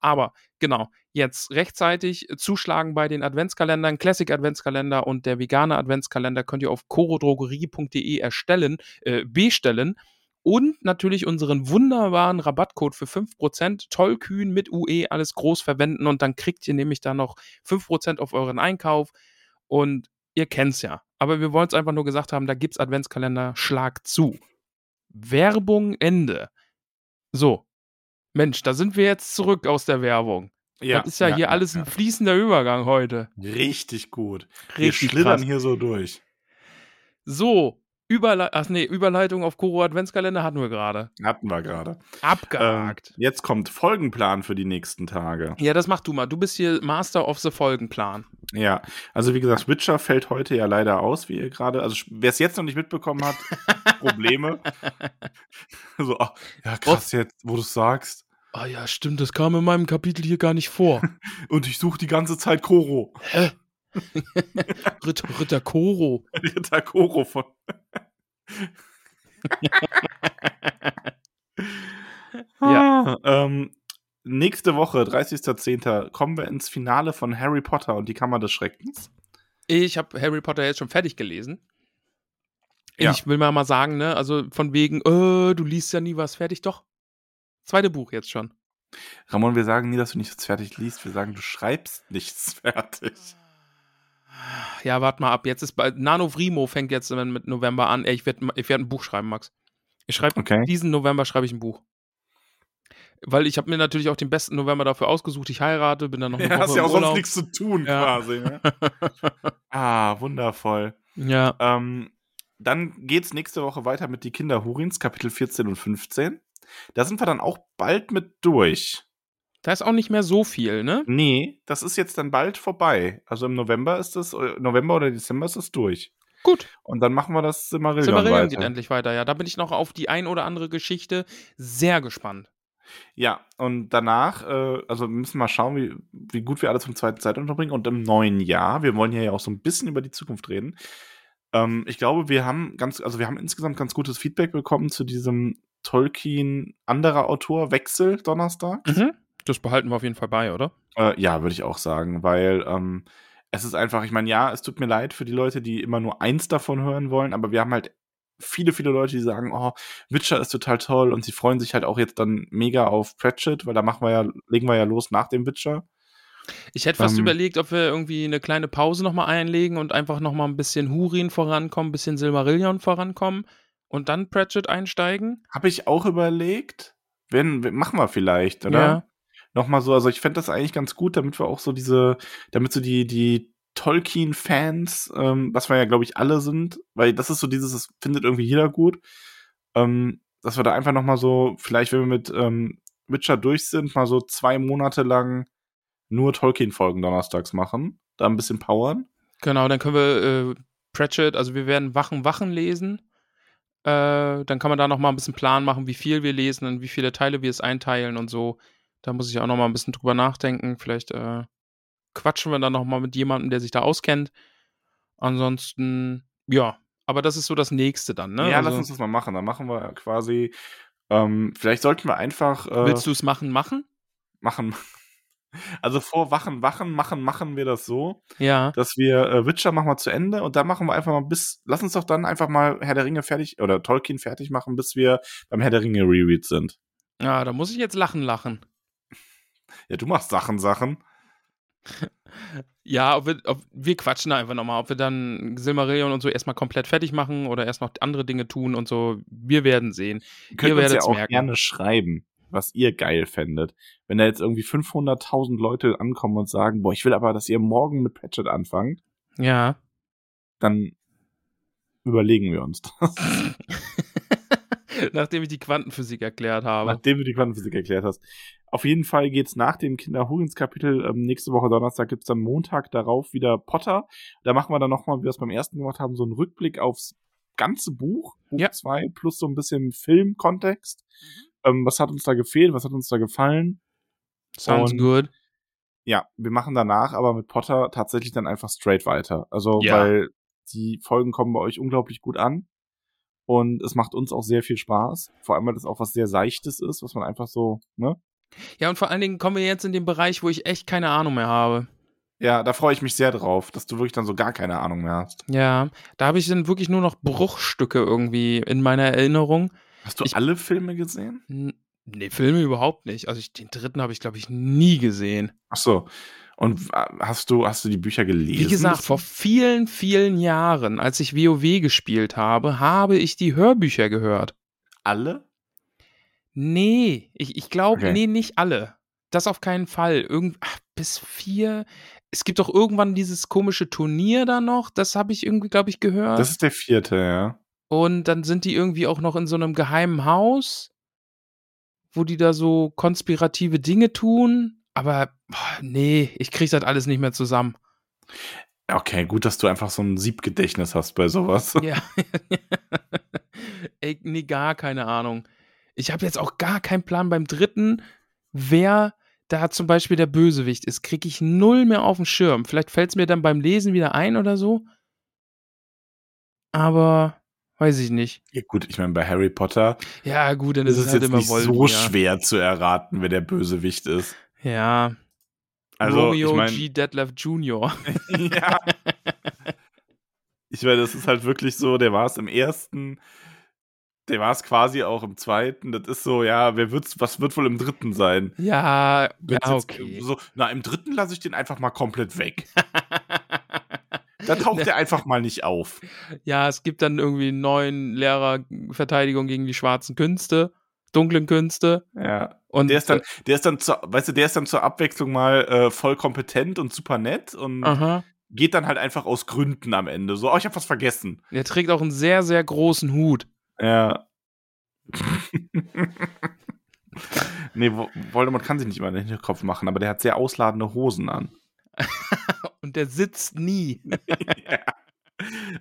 Aber genau, jetzt rechtzeitig zuschlagen bei den Adventskalendern, Classic Adventskalender und der vegane Adventskalender könnt ihr auf korodrogerie.de erstellen, äh, bestellen und natürlich unseren wunderbaren Rabattcode für 5%, tollkühn mit UE, alles groß verwenden und dann kriegt ihr nämlich da noch 5% auf euren Einkauf und ihr kennt's ja. Aber wir wollen es einfach nur gesagt haben, da gibt's Adventskalender, schlag zu. Werbung Ende. So. Mensch, da sind wir jetzt zurück aus der Werbung. Ja, das ist ja, ja, hier ja, alles ein fließender Übergang heute. Richtig gut. Wir Richtig schlittern krass. hier so durch. So, Überle Ach nee, Überleitung auf Koro Adventskalender hatten wir gerade. Hatten wir gerade. Ähm, Abgehakt. jetzt kommt Folgenplan für die nächsten Tage. ja, das mach du mal. Du bist hier Master of the Folgenplan. Ja, also wie gesagt, Witcher fällt heute ja leider aus, wie ihr gerade. Also wer es jetzt noch nicht mitbekommen hat, Probleme. so, ah, ja krass jetzt, wo du es sagst. Ah ja, stimmt, das kam in meinem Kapitel hier gar nicht vor. Und ich suche die ganze Zeit Koro. Ritter, Ritter Koro. Ritter Koro von. Ja. Ähm, nächste Woche, 30.10., kommen wir ins Finale von Harry Potter und die Kammer des Schreckens. Ich habe Harry Potter jetzt schon fertig gelesen. Ja. Ich will mal mal sagen, ne, also von wegen, äh, du liest ja nie was fertig, doch. Zweite Buch jetzt schon. Ramon, wir sagen nie, dass du nichts fertig liest. Wir sagen, du schreibst nichts fertig. Ja, warte mal ab. Jetzt ist bald. Nano Vrimo fängt jetzt mit November an. Ey, ich werde ich werd ein Buch schreiben, Max. Ich schreibe Okay. diesen November schreibe ich ein Buch. Weil ich habe mir natürlich auch den besten November dafür ausgesucht. Ich heirate, bin dann noch eine Ja, Woche hast ja auch sonst nichts zu tun, Ja. quasi. Ne? ah, wundervoll. Ja, Ähm, dann geht's nächste Woche weiter mit die Kinder Hurins, Kapitel 14 und 15. Da sind wir dann auch bald mit durch. Da ist auch nicht mehr so viel, ne? Nee, das ist jetzt dann bald vorbei. Also im November ist es, äh, November oder Dezember ist es durch. Gut. Und dann machen wir das Silmarillion, Silmarillion geht endlich weiter, ja. Da bin ich noch auf die ein oder andere Geschichte sehr gespannt. Ja, und danach, äh, also wir müssen mal schauen, wie, wie gut wir alles vom zweiten Zeit unterbringen. Und im neuen Jahr, wir wollen ja auch so ein bisschen über die Zukunft reden. Ähm, ich glaube, wir haben ganz, also wir haben insgesamt ganz gutes Feedback bekommen zu diesem Tolkien anderer Autor Wechsel Donnerstag. Mhm. Das behalten wir auf jeden Fall bei, oder? Äh, ja, würde ich auch sagen, weil ähm, es ist einfach, ich meine, ja, es tut mir leid für die Leute, die immer nur eins davon hören wollen, aber wir haben halt viele, viele Leute, die sagen, oh, Witcher ist total toll und sie freuen sich halt auch jetzt dann mega auf Pratchett, weil da machen wir ja, legen wir ja los nach dem Witcher. Ich hätte fast Ähm. überlegt, ob wir irgendwie eine kleine Pause nochmal einlegen und einfach nochmal ein bisschen Hurin vorankommen, ein bisschen Silmarillion vorankommen und dann Pratchett einsteigen. Habe ich auch überlegt, wenn, machen wir vielleicht, oder? Ja. Nochmal so, also ich fände das eigentlich ganz gut, damit wir auch so diese, damit so die, die Tolkien-Fans, ähm, was wir ja, glaube ich, alle sind, weil das ist so dieses, das findet irgendwie jeder gut, ähm, dass wir da einfach nochmal so, vielleicht, wenn wir mit ähm, Witcher durch sind, mal so zwei Monate lang nur Tolkien-Folgen donnerstags machen, da ein bisschen powern. Genau, dann können wir äh, Pratchett, also wir werden Wachen, Wachen lesen. Äh, dann kann man da nochmal ein bisschen Plan machen, wie viel wir lesen und wie viele Teile wir es einteilen und so. Da muss ich auch nochmal ein bisschen drüber nachdenken. Vielleicht äh, quatschen wir dann nochmal mit jemandem, der sich da auskennt. Ansonsten, ja. Aber das ist so das nächste dann, ne? Ja, also, lass uns das mal machen. Dann machen wir quasi, ähm, vielleicht sollten wir einfach äh, Willst du es machen, machen? machen. Also vor Wachen, Wachen, machen, machen wir das so, Ja. dass wir äh, Witcher machen wir zu Ende und dann machen wir einfach mal bis, lass uns doch dann einfach mal Herr der Ringe fertig oder Tolkien fertig machen, bis wir beim Herr der Ringe Reread sind. Ja, da muss ich jetzt lachen, lachen. Ja, du machst Sachen, Sachen. Ja, ob wir, ob, wir quatschen da einfach nochmal, ob wir dann Silmarillion und so erstmal komplett fertig machen oder erst noch andere Dinge tun und so. Wir werden sehen. Ihr könnt Ihr uns ja auch merken. gerne schreiben, was ihr geil fändet. Wenn da jetzt irgendwie 500.000 Leute ankommen und sagen, boah, ich will aber, dass ihr morgen mit Patchet anfangt, Ja. dann überlegen wir uns das. Nachdem ich die Quantenphysik erklärt habe. Nachdem du die Quantenphysik erklärt hast. Auf jeden Fall geht's nach dem Kinderhurins-Kapitel. Ähm, nächste Woche Donnerstag gibt's dann Montag darauf wieder Potter. Da machen wir dann nochmal, wie wir es beim ersten gemacht haben, so einen Rückblick aufs ganze Buch, Buch Ja. 2, plus so ein bisschen Filmkontext. Mhm. Ähm, was hat uns da gefehlt? Was hat uns da gefallen? Sounds und- good. ja, wir machen danach aber mit Potter tatsächlich dann einfach straight weiter. Also, Ja. weil die Folgen kommen bei euch unglaublich gut an. Und es macht uns auch sehr viel Spaß. Vor allem, weil das auch was sehr Seichtes ist, was man einfach so, ne? Ja, und vor allen Dingen kommen wir jetzt in den Bereich, wo ich echt keine Ahnung mehr habe. Ja, da freue ich mich sehr drauf, dass du wirklich dann so gar keine Ahnung mehr hast. Ja, da habe ich dann wirklich nur noch Bruchstücke irgendwie in meiner Erinnerung. Hast du Ich- alle Filme gesehen? Nee, Filme überhaupt nicht. Also ich, den dritten habe ich, glaube ich, nie gesehen. Ach so. Und äh, hast du, hast du die Bücher gelesen? Wie gesagt, vor vielen, vielen Jahren, als ich WoW gespielt habe, habe ich die Hörbücher gehört. alle? Nee, ich, ich glaube, Okay. nee, nicht alle. Das auf keinen Fall. Irgend, ach, bis vier. Es gibt doch irgendwann dieses komische Turnier da noch. Das habe ich irgendwie, glaube ich, gehört. Das ist der vierte, ja. Und dann sind die irgendwie auch noch in so einem geheimen Haus, wo die da so konspirative Dinge tun. Aber boah, nee, ich krieg das alles nicht mehr zusammen. Okay, gut, dass du einfach so ein Siebgedächtnis hast bei sowas. Ja. Ey, nee, gar keine Ahnung. Ich habe jetzt auch gar keinen Plan beim dritten, wer da zum Beispiel der Bösewicht ist. Krieg ich null mehr auf dem Schirm. Vielleicht fällt es mir dann beim Lesen wieder ein oder so. Aber weiß ich nicht. Ja, gut, ich meine, bei Harry Potter Ja, gut, dann ist ist es halt jetzt immer nicht so Voldemort. schwer zu erraten, wer der Bösewicht ist. Ja. Also, Romeo ich mein, G. Detlef Jr. ja. Ich meine, das ist halt wirklich so, der war es im ersten, der war es quasi auch im zweiten. Das ist so, ja, wer wird's, was wird wohl im dritten sein? Ja, Wenn's ja, okay. So, na, im dritten lasse ich den einfach mal komplett weg. Da taucht der einfach mal nicht auf. ja, es gibt dann irgendwie einen neuen Lehrer Verteidigung gegen die schwarzen Künste, dunklen Künste. Ja. Und Der ist dann, der ist dann, zur, weißt du, der ist dann zur Abwechslung mal äh, voll kompetent und super nett und aha. geht dann halt einfach aus Gründen am Ende. So, oh, ich hab was vergessen. Der trägt auch einen sehr, sehr großen Hut. Ja. nee, Vo- Voldemort kann sich nicht immer in den Hinterkopf machen, aber der hat sehr ausladende Hosen an. Und der sitzt nie. ja.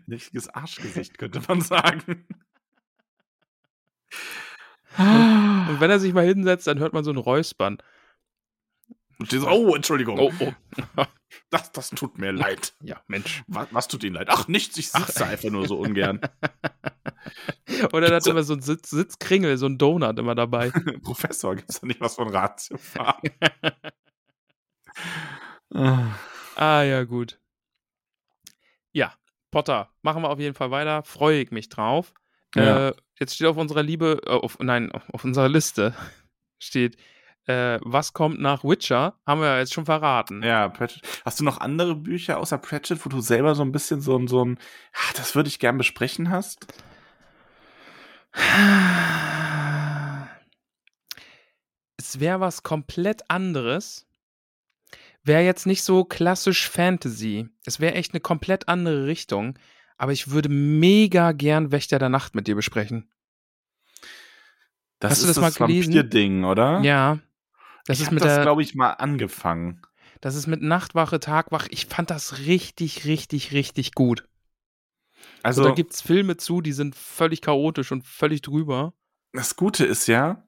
Richtiges Arschgesicht, könnte man sagen. Und wenn er sich mal hinsetzt, dann hört man so ein Räuspern. Und steht so, oh, Entschuldigung. Oh, oh. Das, das tut mir leid. Ja, Mensch. Was, was tut Ihnen leid? Ach, nichts, ich sitze einfach nur so ungern. Oder er hat immer so einen Sitz, Sitzkringel, so einen Donut immer dabei. Professor, gibt's da nicht was von Ratiofarben? ah, ja, gut. Ja, Potter, machen wir auf jeden Fall weiter. Freue ich mich drauf. Ja. Äh, jetzt steht auf unserer Liebe, äh, auf, nein, auf, unserer Liste steht, äh, was kommt nach Witcher? Haben wir ja jetzt schon verraten. Ja, Pratchett. Hast du noch andere Bücher außer Pratchett, wo du selber so ein bisschen so ein, so ein, ah, das würde ich gern besprechen hast? Es wäre was komplett anderes. Wäre jetzt nicht so klassisch Fantasy. Es wäre echt eine komplett andere Richtung. Aber ich würde mega gern Wächter der Nacht mit dir besprechen. Das Hast du ist das mal gelesen? Vampir-Ding, oder? Ja. Das ich ist mit das, glaube ich, mal angefangen. das ist mit Nachtwache, Tagwache. Ich fand das richtig, richtig, richtig gut. Also, Also, da gibt es Filme zu, die sind völlig chaotisch und völlig drüber. das Gute ist ja,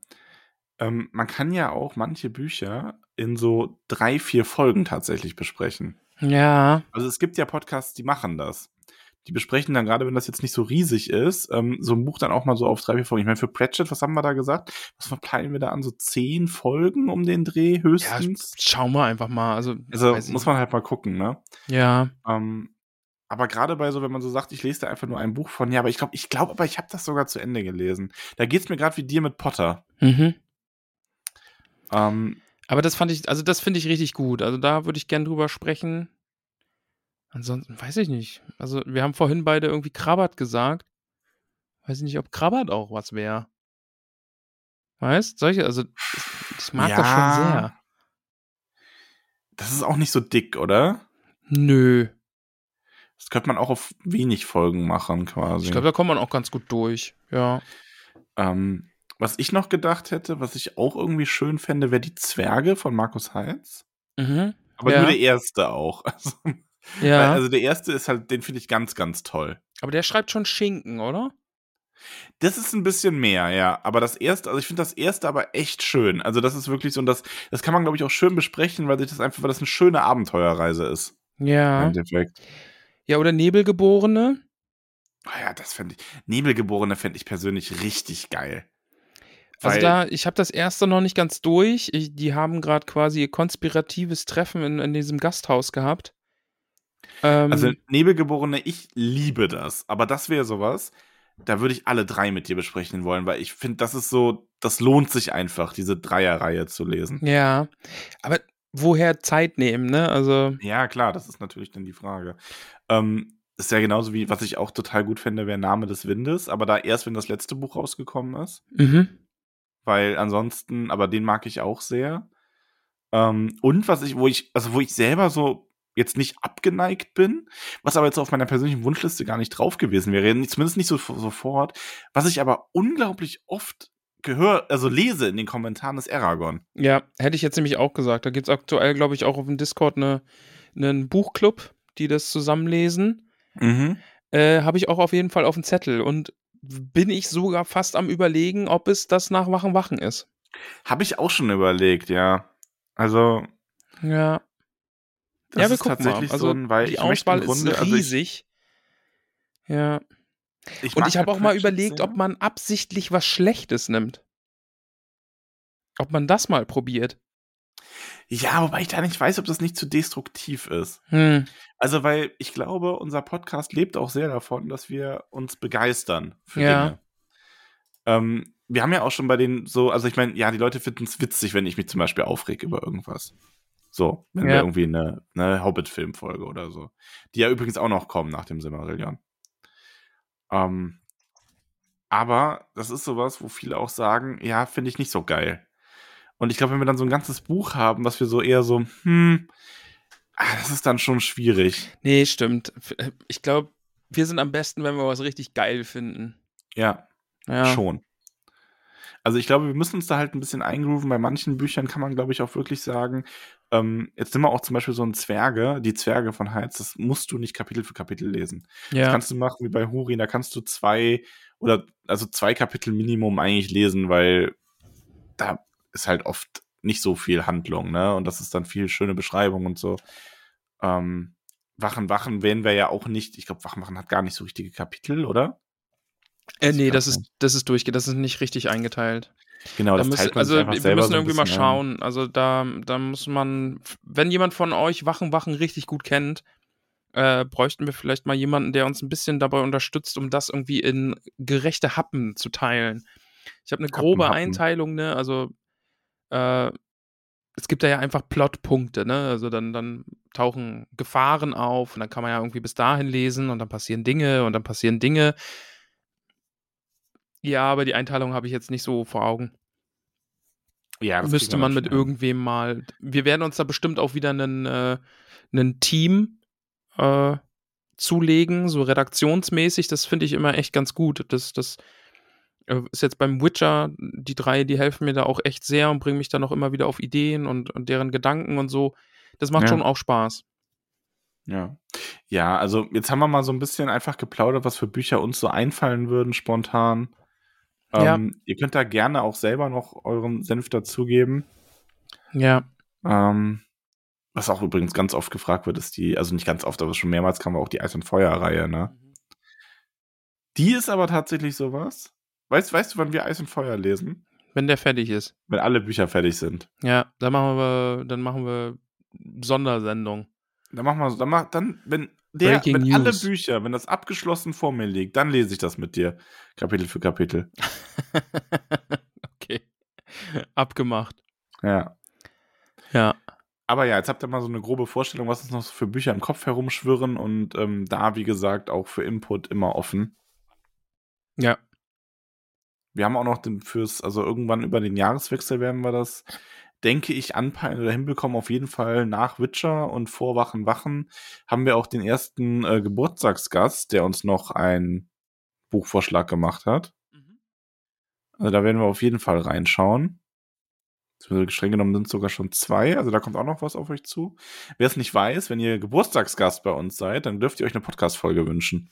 ähm, man kann ja auch manche Bücher in so drei, vier Folgen tatsächlich besprechen. Ja. Also es gibt ja Podcasts, die machen das. Die besprechen dann gerade, wenn das jetzt nicht so riesig ist, ähm, so ein Buch dann auch mal so auf drei, vier Folgen. Ich meine, für Pratchett, was haben wir da gesagt? Was verpeilen wir da an? So zehn Folgen um den Dreh Ja, höchstens? schauen wir einfach mal. Also, also muss man halt mal gucken, ne? Ja. Ähm, aber gerade bei so, wenn man so sagt, ich lese da einfach nur ein Buch von, ja, aber ich glaube, ich glaube, aber ich habe das sogar zu Ende gelesen. Da geht's mir gerade wie dir mit Potter. Mhm. Ähm, Aber das fand ich, also das finde ich richtig gut. Also da würde ich gern drüber sprechen. Ansonsten weiß ich nicht. Also wir haben vorhin beide irgendwie Krabbert gesagt. Weiß ich nicht, ob Krabbert auch was wäre. Weißt? Solche, also ich mag das schon Ja. sehr. das ist auch nicht so dick, oder? Nö. Das könnte man auch auf wenig Folgen machen, quasi. Ich glaube, da kommt man auch ganz gut durch. Ja. Ähm, was ich noch gedacht hätte, was ich auch irgendwie schön fände, wäre die Zwerge von Markus Heitz. Mhm. Aber Ja. nur der erste auch. Also, Ja. weil, also der erste ist halt, den finde ich ganz, ganz toll. aber der schreibt schon Schinken, oder? Das ist ein bisschen mehr, ja. Aber das erste, also ich finde das erste aber echt schön. Also das ist wirklich so, und das, das kann man, glaube ich, auch schön besprechen, weil sich das einfach, weil das eine schöne Abenteuerreise ist. Ja. Im Endeffekt. Ja, oder Nebelgeborene. Ah ja, das fände ich. Nebelgeborene fände ich persönlich richtig geil. Also da, ich habe das erste noch nicht ganz durch. Ich, die haben gerade quasi ihr konspiratives Treffen in, in diesem Gasthaus gehabt. Ähm, Also Nebelgeborene, ich liebe das. Aber das wäre sowas, da würde ich alle drei mit dir besprechen wollen, weil ich finde, das ist so, das lohnt sich einfach, diese Dreierreihe zu lesen. ja, aber woher Zeit nehmen, ne? Also, Ja, klar, das ist natürlich dann die Frage. Ähm, ist ja genauso wie, was ich auch total gut fände, wäre Name des Windes, aber da erst, wenn das letzte Buch rausgekommen ist. mhm. weil ansonsten, aber den mag ich auch sehr. Ähm, und was ich, wo ich, also wo ich selber so jetzt nicht abgeneigt bin, was aber jetzt auf meiner persönlichen Wunschliste gar nicht drauf gewesen wäre, zumindest nicht so sofort, was ich aber unglaublich oft gehör, also lese in den Kommentaren, ist Aragon. Ja, hätte ich jetzt nämlich auch gesagt. Da gibt es aktuell, glaube ich, auch auf dem Discord eine, einen Buchclub, die das zusammenlesen. Mhm. Äh, Habe ich auch auf jeden Fall auf dem Zettel. Und bin ich sogar fast am überlegen, ob es das nach Wachen Wachen ist. Habe ich auch schon überlegt, ja. Also, Ja. Das ja, wir ist gucken tatsächlich mal. Also so ein, weil die Auswahl Grunde, ist also ich- riesig. ja. ich Und ich habe halt auch mal überlegt, sehr. ob man absichtlich was Schlechtes nimmt. Ob man das mal probiert. Ja, wobei ich da nicht weiß, ob das nicht zu destruktiv ist. Hm. Also, weil ich glaube, unser Podcast lebt auch sehr davon, dass wir uns begeistern für Ja. Dinge. Ähm, wir haben ja auch schon bei den so, also ich meine, ja, die Leute finden es witzig, wenn ich mich zum Beispiel aufreg über irgendwas. So, wenn wir Ja. irgendwie eine, eine Hobbit-Filmfolge oder so. Die ja übrigens auch noch kommen nach dem Silmarillion. Ähm, aber das ist sowas, wo viele auch sagen, ja, finde ich nicht so geil. Und ich glaube, wenn wir dann so ein ganzes Buch haben, was wir so eher so, hm, ah, das ist dann schon schwierig. Nee, stimmt. Äh, Ich glaube, wir sind am besten, wenn wir was richtig geil finden. Ja, Ja. schon. Also ich glaube, wir müssen uns da halt ein bisschen eingrooven. Bei manchen Büchern kann man, glaube ich, auch wirklich sagen, ähm, jetzt nimm mal auch zum Beispiel so ein Zwerge, die Zwerge von Heiz, das musst du nicht Kapitel für Kapitel lesen. Das Ja. kannst du machen wie bei Hurin, da kannst du zwei oder also zwei Kapitel Minimum eigentlich lesen, weil da ist halt oft nicht so viel Handlung, ne? Und das ist dann viel schöne Beschreibung und so. Ähm, Wachen, Wachen werden wir ja auch nicht, ich glaube, Wachen, Wachen hat gar nicht so richtige Kapitel, oder? Äh, nee, das ist, das ist durchge, das ist nicht richtig eingeteilt. Genau, Da das müsst, also wir müssen so irgendwie mal bisschen ein. schauen. Also da, da muss man, wenn jemand von euch Wachen Wachen richtig gut kennt, äh, bräuchten wir vielleicht mal jemanden, der uns ein bisschen dabei unterstützt, um das irgendwie in gerechte Happen zu teilen. Ich habe eine grobe Happen. Einteilung, ne? Also äh, es gibt da ja einfach Plotpunkte, ne? Also dann, dann tauchen Gefahren auf und dann kann man ja irgendwie bis dahin lesen und dann passieren Dinge und dann passieren Dinge. Ja, aber die Einteilung habe ich jetzt nicht so vor Augen. Ja, das Müsste man mit hin. irgendwem mal. Wir werden uns da bestimmt auch wieder einen, äh, einen Team äh, zulegen, so redaktionsmäßig. Das finde ich immer echt ganz gut. Das, das äh, ist jetzt beim Witcher, die drei, die helfen mir da auch echt sehr und bringen mich dann auch immer wieder auf Ideen und, und deren Gedanken und so. Das macht Ja. schon auch Spaß. Ja. Ja, also jetzt haben wir mal so ein bisschen einfach geplaudert, was für Bücher uns so einfallen würden spontan. Ja. Ähm, Ihr könnt da gerne auch selber noch euren Senf dazugeben. Ja. Ähm, was auch übrigens ganz oft gefragt wird, ist die, also nicht ganz oft, aber schon mehrmals kam auch die Eis- und Feuer-Reihe, ne? Die ist aber tatsächlich sowas. Weißt, weißt du, wann wir Eis und Feuer lesen? Wenn der fertig ist. Wenn alle Bücher fertig sind. Ja, dann machen wir, dann machen wir Sondersendung. Dann machen wir so, dann, mach, dann wenn der, Breaking wenn alle News. Bücher, wenn das abgeschlossen vor mir liegt, dann lese ich das mit dir. Kapitel für Kapitel. okay. Abgemacht. Ja. Ja. Aber ja, jetzt habt ihr mal so eine grobe Vorstellung, was uns noch so für Bücher im Kopf herumschwirren und ähm, da, wie gesagt, auch für Input immer offen. Ja. Wir haben auch noch den fürs, also irgendwann über den Jahreswechsel werden wir das, denke ich, anpeilen oder hinbekommen. Auf jeden Fall nach Witcher und vor Wachen Wachen haben wir auch den ersten äh, Geburtstagsgast, der uns noch einen Buchvorschlag gemacht hat. Also da werden wir auf jeden Fall reinschauen. Beziehungsweise Streng genommen sind es sogar schon zwei, also da kommt auch noch was auf euch zu. Wer es nicht weiß, wenn ihr Geburtstagsgast bei uns seid, dann dürft ihr euch eine Podcast-Folge wünschen.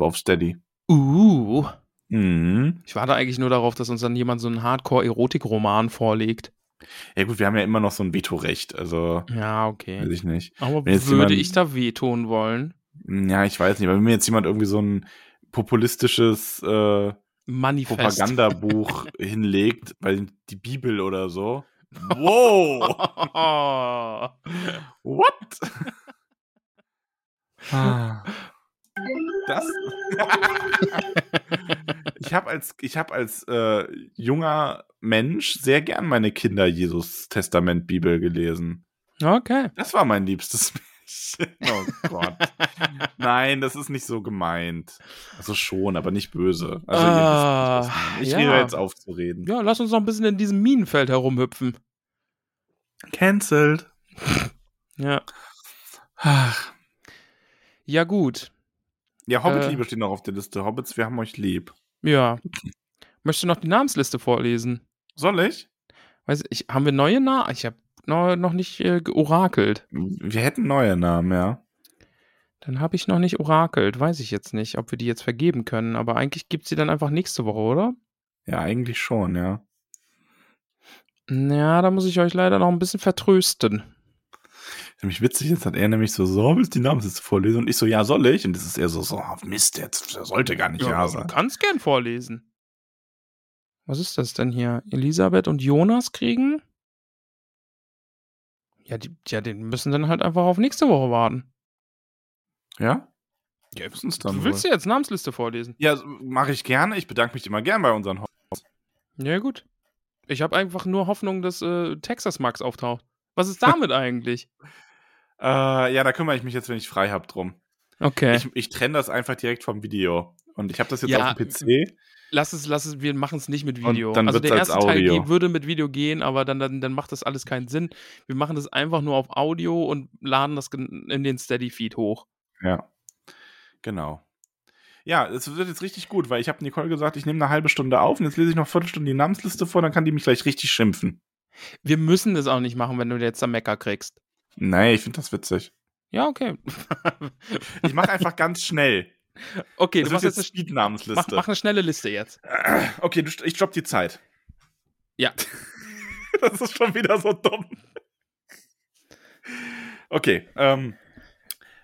Auf Steady. Uh. Mhm. Ich warte eigentlich nur darauf, dass uns dann jemand so einen Hardcore-Erotik-Roman vorlegt. Ja gut, wir haben ja immer noch so ein Vetorecht, also Ja, okay. weiß ich nicht. Aber würde jemand- ich da wehtun wollen? Ja, ich weiß nicht, aber wenn mir jetzt jemand irgendwie so ein populistisches äh, Manifest. Propagandabuch hinlegt, weil die Bibel oder so. Wow! What? Ah. Das? ich habe als, ich hab als äh, junger Mensch sehr gern meine Kinder-Jesus-Testament-Bibel gelesen. okay. Das war mein liebstes Märchen. Oh Gott. Nein, das ist nicht so gemeint. Also schon, aber nicht böse. Also ihr wisst was ich Ah, rede ja. jetzt auf zu reden. Ja, lass uns noch ein bisschen in diesem Minenfeld herumhüpfen. Cancelled. Ja. Ach. Ja, gut. Ja, Hobbit-Liebe Äh. steht noch auf der Liste. Hobbits, wir haben euch lieb. Ja. Möchtest du noch die Namensliste vorlesen? Soll ich? Weiß ich, haben wir neue Namen? Ich habe noch, noch nicht äh, georakelt. Wir hätten neue Namen, ja. Dann habe ich noch nicht orakelt. Weiß ich jetzt nicht, ob wir die jetzt vergeben können. Aber eigentlich gibt sie dann einfach nächste Woche, oder? Ja, eigentlich schon, ja. Ja, da muss ich euch leider noch ein bisschen vertrösten. Nämlich witzig, jetzt hat er nämlich so, so, willst du die Namensliste vorlesen? Und ich so, ja, soll ich? Und das ist eher so, so, ah, Mist, jetzt sollte gar nicht ja, du sein. kannst gern vorlesen. Was ist das denn hier? Elisabeth und Jonas kriegen? Ja, die, ja, den müssen dann halt einfach auf nächste Woche warten. Ja? Ja, ist dann du willst wohl? dir jetzt Namensliste vorlesen? Ja, mache ich gerne. Ich bedanke mich immer gern bei unseren Hobbits. Ja, gut. Ich habe einfach nur Hoffnung, dass äh, Texas Max auftaucht. Was ist damit eigentlich? Äh, ja, da kümmere ich mich jetzt, wenn ich frei habe, drum. Okay. Ich, ich trenne das einfach direkt vom Video. Und ich habe das jetzt Ja, auf dem PC. lass es, lass es, wir machen es nicht mit Und Video. dann also der erste Teil Audio. geht, würde mit Video gehen, aber dann, dann, dann macht das alles keinen Sinn. Wir machen das einfach nur auf Audio und laden das in den Steady-Feed hoch. Ja. Genau. Ja, es wird jetzt richtig gut, weil ich habe Nicole gesagt, ich nehme eine halbe Stunde auf und jetzt lese ich noch eine Viertelstunde die Namensliste vor, dann kann die mich gleich richtig schimpfen. Wir müssen das auch nicht machen, wenn du jetzt am Mecker kriegst. Nee, ich finde das witzig. Ja, okay. Ich mache einfach ganz schnell. okay, Das du machst jetzt eine, Speed-Namensliste. mach, mach eine schnelle Liste jetzt. Okay, du, ich stopp die Zeit. Ja. das ist schon wieder so dumm. Okay, ähm,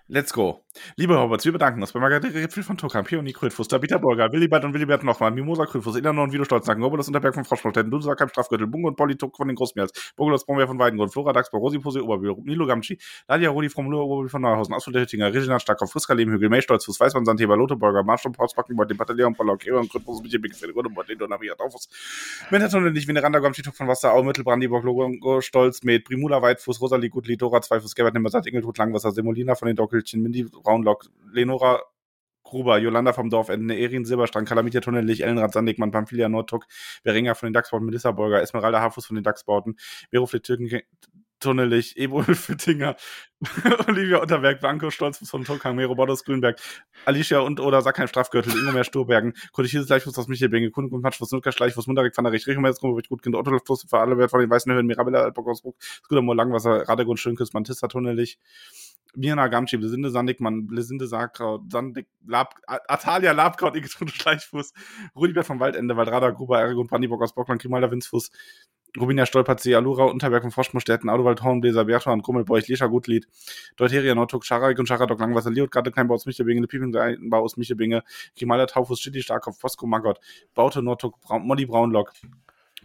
let's go. Liebe Hobbits, wir bedanken uns bei Margarete Repfel von Tokam, Pioni Krötfuß, Tabitha Burger, Willibert und Willibert nochmal, Mimosa Krötfuß, Eleanor und Vido Stolznacken, Oberlos Unterberg von Froschmoltetten, Dudesakheim Strafgürtel, Bungo und Polly Tuck von den Großmeers, Bogulos Brombeer von Weidengrund, Flora Daxbau, Rosi Pose Oberbühl, Nilo Gamschi, Ladia Rudi vom Oberbühl von Neuhausen, Asfalt der Hüttinger, Regina Starkopf, Friska Lehmhügel, May Stolzfuß, Weißmann Sandheber, Lotte Burger, Marschall Pausbacken, Beutel, Bataillon, Pollock, Ewan Krötfuß, Michi Big Fede, Gunde, Beutel, Donavia, Taufus, Mentertonne, nicht Veneranda, Gamschi Tuck von Wasser, Au, Mittel, Brandiburg, Logo, Stolz, Med, Primula, Weitfuß, Rosalie Gutli, Dora, Zweifuß, Gerbert, Nimmersatt, Ingeltut, Langwasser, Semolina von den Dockelchen, Mindy, Braunlock, Lenora, Gruber, Jolanda vom Dorfende, Erin Silberstrang, Kalamitia Tunnelig, Ellenrad Sandigmann, Pamphilia Nordtuck, Berenga von den Dachsbauten, Melissa Bolger, Esmeralda Hafus von den Dachsbauten, Vero Flittigen, Tunnelig, Ebo Fittinger, Olivia Unterberg, Blanco Stolz von Tokang, Mero Bodos Grünberg, Alicia und oder Sackheim Strafgürtel, Ingo Meer Sturbergen, Kodisches Gleichfuß aus Michelbinge, Kunden und Matschfuß, Nutka Schleichfuß, Munderich, Van der Rich, Richomer, Skummerich, Gutkind, Otto Fluss für alle Wert von den Weißen Höhen, Mirabella, Altbock aus Bruck, Skudermoor, Langwasser, Radegrund, Schönkes, Mantissa Tunnelig, Mirna Gamschi, Blesinde Sandigmann, Blesinde Saarkraut, Sandig, Lab, Atalia Labkraut, Igetrunde Schleichfuß, Rudibert vom Waldende, Waldrada, Gruber, Ergun, Brandiburg aus Bockland, Grimalda, Winzfuß, Rubinia Stolpert, See, Alura, Unterberg von Froschmostetten, Audowald, Hornbläser, Bertha und Grummelbeuch, Lescher, Gutlied, Deuteria, Nordtuck, Scharak und Scharadok, Langwasser, Liot, Gerade, Kleinbau aus Michelbinge, Piepingbau aus Michelbinge, Grimalda, Taufus, Chili, Starkopf, Fosco, Magott, Baute, Nordtuck, Molly, Braunlock,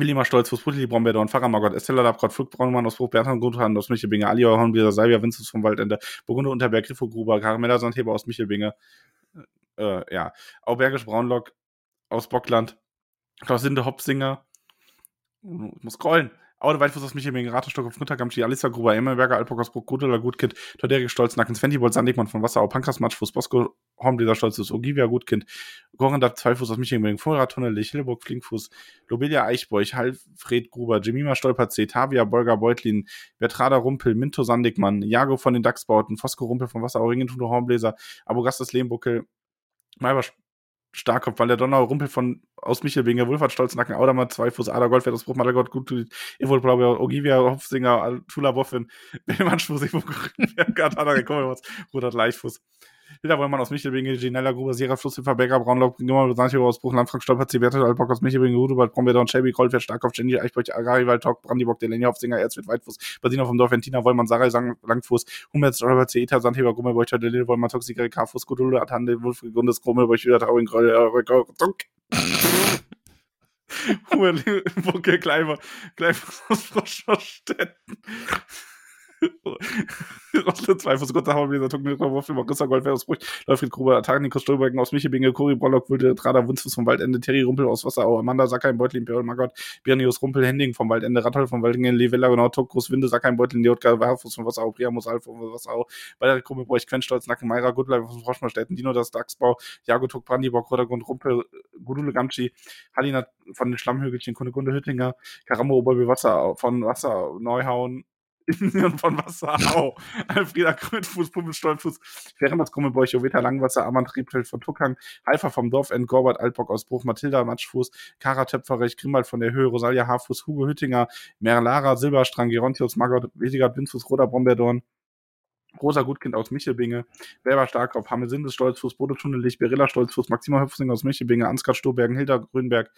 Willima Stolz, Fuß, Putli, Brombeer und Pfarrer Margot, Estella Labkraut, Flug, Braunmann aus Bruch, Bertrand Guthan aus Michelbinge, Alia, Hornbläser, Salvia, Winzus vom Waldende, Burgunde, Unterberg, Griffo, Gruber, Karamella, Sandheber aus Michelbinge, äh, ja, Aubergisch, Braunlock aus Bockland, Klaus Sinde, Hopsinger, ich muss scrollen. Aude Weitfuß aus Michelbinge, Raterstock auf Muttergamschi, Alissa Gruber, Emmelberger, Alpok aus Bruck, Gudela, Gutkind, Toderik Stolz, Nacken, Sventibold, Sandigmann von Wasserau, Pankras, Matschfuß, Bosco, Hornbläser, Stolz, Ogivia, Gutkind, Gorenda, Zweifuß aus Michelbinge, Vorrat, Tunnelich, Hilleburg, Flinkfuß, Lobelia, Eichbeuch, Halfred Gruber, Jemima Stolper, C, Tavia, Bolger, Beutlin, Bertrada Rumpel, Minto Sandigmann, Jago von den Dachsbauten, Fosco Rumpel von Wasserau, Ringentundo, Hornbläser, Abogastas Lehmbuckel, Malber Starkopf, weil der Donner Rumpel von aus Michelbinge, Wulfert Stolznacken, Audermann, Zweifuß, Ader Goldwert, aus Bruch, Mattergott, Gut, Evol Blaubeer, Ogivia, Hopfsinger, Tula Boffin, Bellmann, Schfuß, Evo Grünberg, Adana, Kommerwatz, Rudert Leichtfuß, Hilda Wollmann aus Michelbinge, Ginella Gruber, Sierra Flusshilfer, Berger, Braunlock, Gimmer, Sancho Ausbruch, Landfrank, Stolper, Ziberte, Alpok aus Michelbinge, Rudewald, Brombeer, Shelby, Krollfeld, Starkopf, Jenny, Eichbeuch, Agari, Waldtalk, Brandibock, Delenia, Hofsinger, Erzwit, Weitfuß, Basina vom Dorf, Ventina, Wollmann, Sarai, Langfuß, Hummels, Stolper, Zeeta, Sandheber, Gummelbeuch, Delene, Wollmann, Toxikari, Karfuß, Gudule, Atande, Wulf, Gundes, Grummelbeuch, wieder Tauing, Kroll, Tunk. Bucke, Kleiber, Kleinfuß aus Froschstetten. Rostle 2 Fuß Gott, haben wir gesagt, Tucken, Wurf, Marissa Gold, Ausbruch, Läufried Gruber, Attacken, Nikos Stolbergen aus Michelbinge, Kuri, Brollock, Wulde, Trader, Wunzfuß vom Waldende, Terry Rumpel aus Wasserau, Amanda, Sackheim, Beutlin, Perl, Margot, Birnius, Rumpel, Hending vom Waldende, Rattel vom Waldingen, Levella, genau, Tuck, Groß, Winde, Sackheim, Beutlin, Jotka, Warfuß von Wasserau, Priamus, Alf von Wasserau, Bayer, Krumme, Bräuch, Quenstolz, Nacken, Meira, Gutleib von Froschmarstetten, Dino, das Dachsbau, Jago, Tuck, Brandibock, Rodergrund, Rumpel, Gudule, Gamschi, Halina von den Schlammhügelchen, Kunde, Kunde, Hüttinger, Karamo, Oberbe, Wasser, von Wasser, Neuhauen, von Wasserau. Alfreda Krötfuß, Pummel, Stolfuß, Ferenbats Krummelbeuch, Joveta Langwasser, Amand Triebfeld von Tuckang, Alpha vom Dorf, End, Gorbert, Altbock aus Bruch, Mathilda Matschfuß, Kara Töpferich, Grimwald von der Höhe, Rosalia Haarfuß, Hugo Hüttinger, Merlara, Silberstrang, Gerontius, Margot, Wesigard, Windfuß, Roder, Brombeerdorn, Rosa Gutkind aus Michelbinge, Werber Starkopf, Hamelsindes Stolzfuß, Bodo Tunnelich, Berilla Stolzfuß, Maxima Höpfsing aus Michelbinge, Ansgar Stobergen, Hilda Grünberg,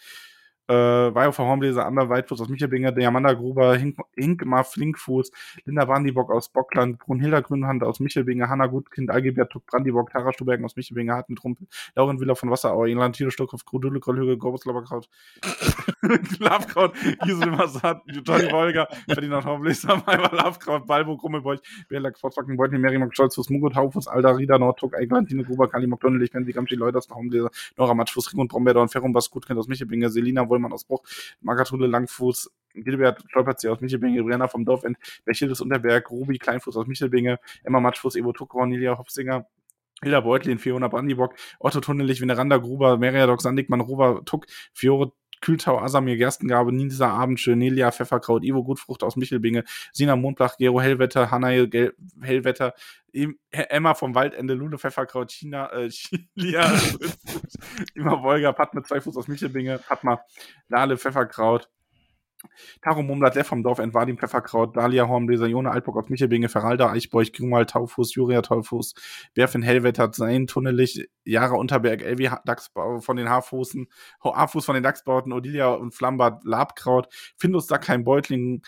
äh, Vajo Hornbläser, Ander Weitfuß aus Michelbinger, Diamanda Gruber, Hink, Hinkmar Flinkfuß, Linda Brandibock aus Bockland, Brunhilda Grünhand aus Michelbinger, Hanna Gutkind, Algebert Tuck Brandibock, Tara Stubergen aus Michelbinger, Hartentrumpel, Lauren Willer von Wasserau, England, Tilo Stockhoff, Krudule, Krollhügel, Gorbus Laberkraut, Labkraut, Gisel Massat, Johnny Wolger, Ferdinand Hornbläser, Maimer Labkraut, Balbo, Krummelbeuch, Berlack, Sportwacken, Beutni, Merimak, Stolzfuß, Mugut, Haufus, Alda, Rieder, Nordtuck, Eigland, Tine Gruber, Kali, McDonald, Pensi, Gamschi, Leuters, Hornbläser, Nora Matschfuß, Ring und Brombeer, und Ferrumbas, Gutkind aus Michelbinger, Selina, Wollmann aus Bruch, Magatule Langfuß, Gilbert Stolpertzi aus Michelbinge, Brenner vom Dorfend, Bechildes Unterberg, Ruby Kleinfuß aus Michelbinge, Emma Matschfuß, Evo Tuck, Cornelia Hopsinger, Hilda Beutlin, Fiona Brandibock, Otto Tunnelich, Veneranda Gruber, Meriadoc Sandigmann, Rover Tuck, Fiore Kühltau, Asamir, Gerstengabe, Nisa Abendschön, Nelia Pfefferkraut, Ivo Gutfrucht aus Michelbinge, Sina Mondblach, Gero Hellwetter, Hanna Hellwetter, Emma vom Waldende, Lule Pfefferkraut, China, äh, Chilia, Immer Wolga, Pat mit zwei Fuß aus Michelbinge, Patma, Lale Pfefferkraut, Taro Mumlat, Lev vom Dorf, Entwadim, Pfefferkraut, Dalia Hornbläser, Jona Altbock aus Michelbinge, Feralda, Eichbeuch, Grünwald, Taufuß, Juria Taufuß, Berfin, Hellwetter, Sein, Tunnelich, Jara Unterberg, Elvi Dachsbau von den Haarfußen, Haarfuß von den Dachsbauten, Odilia und Flambart, Labkraut, Findus, Sackheim, Beutling,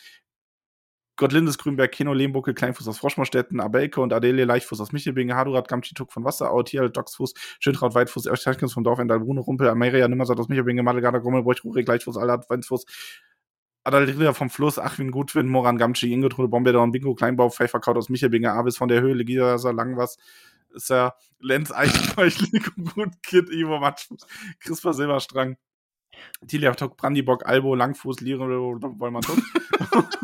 Gottlindes, Grünberg, Keno, Lehmbuckel, Kleinfuß aus Froschmarstetten, Abelke und Adelie, Leichtfuß aus Michelbinge, Hadurat, Gamchituk von Wasserau, Tiel, Doxfuß, Schöntraut, Weitfuß, Erschalkens vom Dorf, Endal, Bruno, Rumpel, Ameria, Nimmersat aus Michelbinge, Madelgarder, Grummelbräuch, Rurik, Leichtfuß, Alert, Weinfuß, Adalrida vom Fluss, Achwin Gutwin, Moran Gamci, Ingetrude, Bombedorn, Bingo, Kleinbau, Pfefferkraut aus Michelbinge, Avis von der Höhle, Gidasa, Langwas, ist ja Lenz, Eichenbeuch, Nico Gut, Kid, Ivo, Matschfuß, Crisper, Silberstrang, Tilia Tok, Brandibock, Albo, Langfuß, Lire, Wollmann,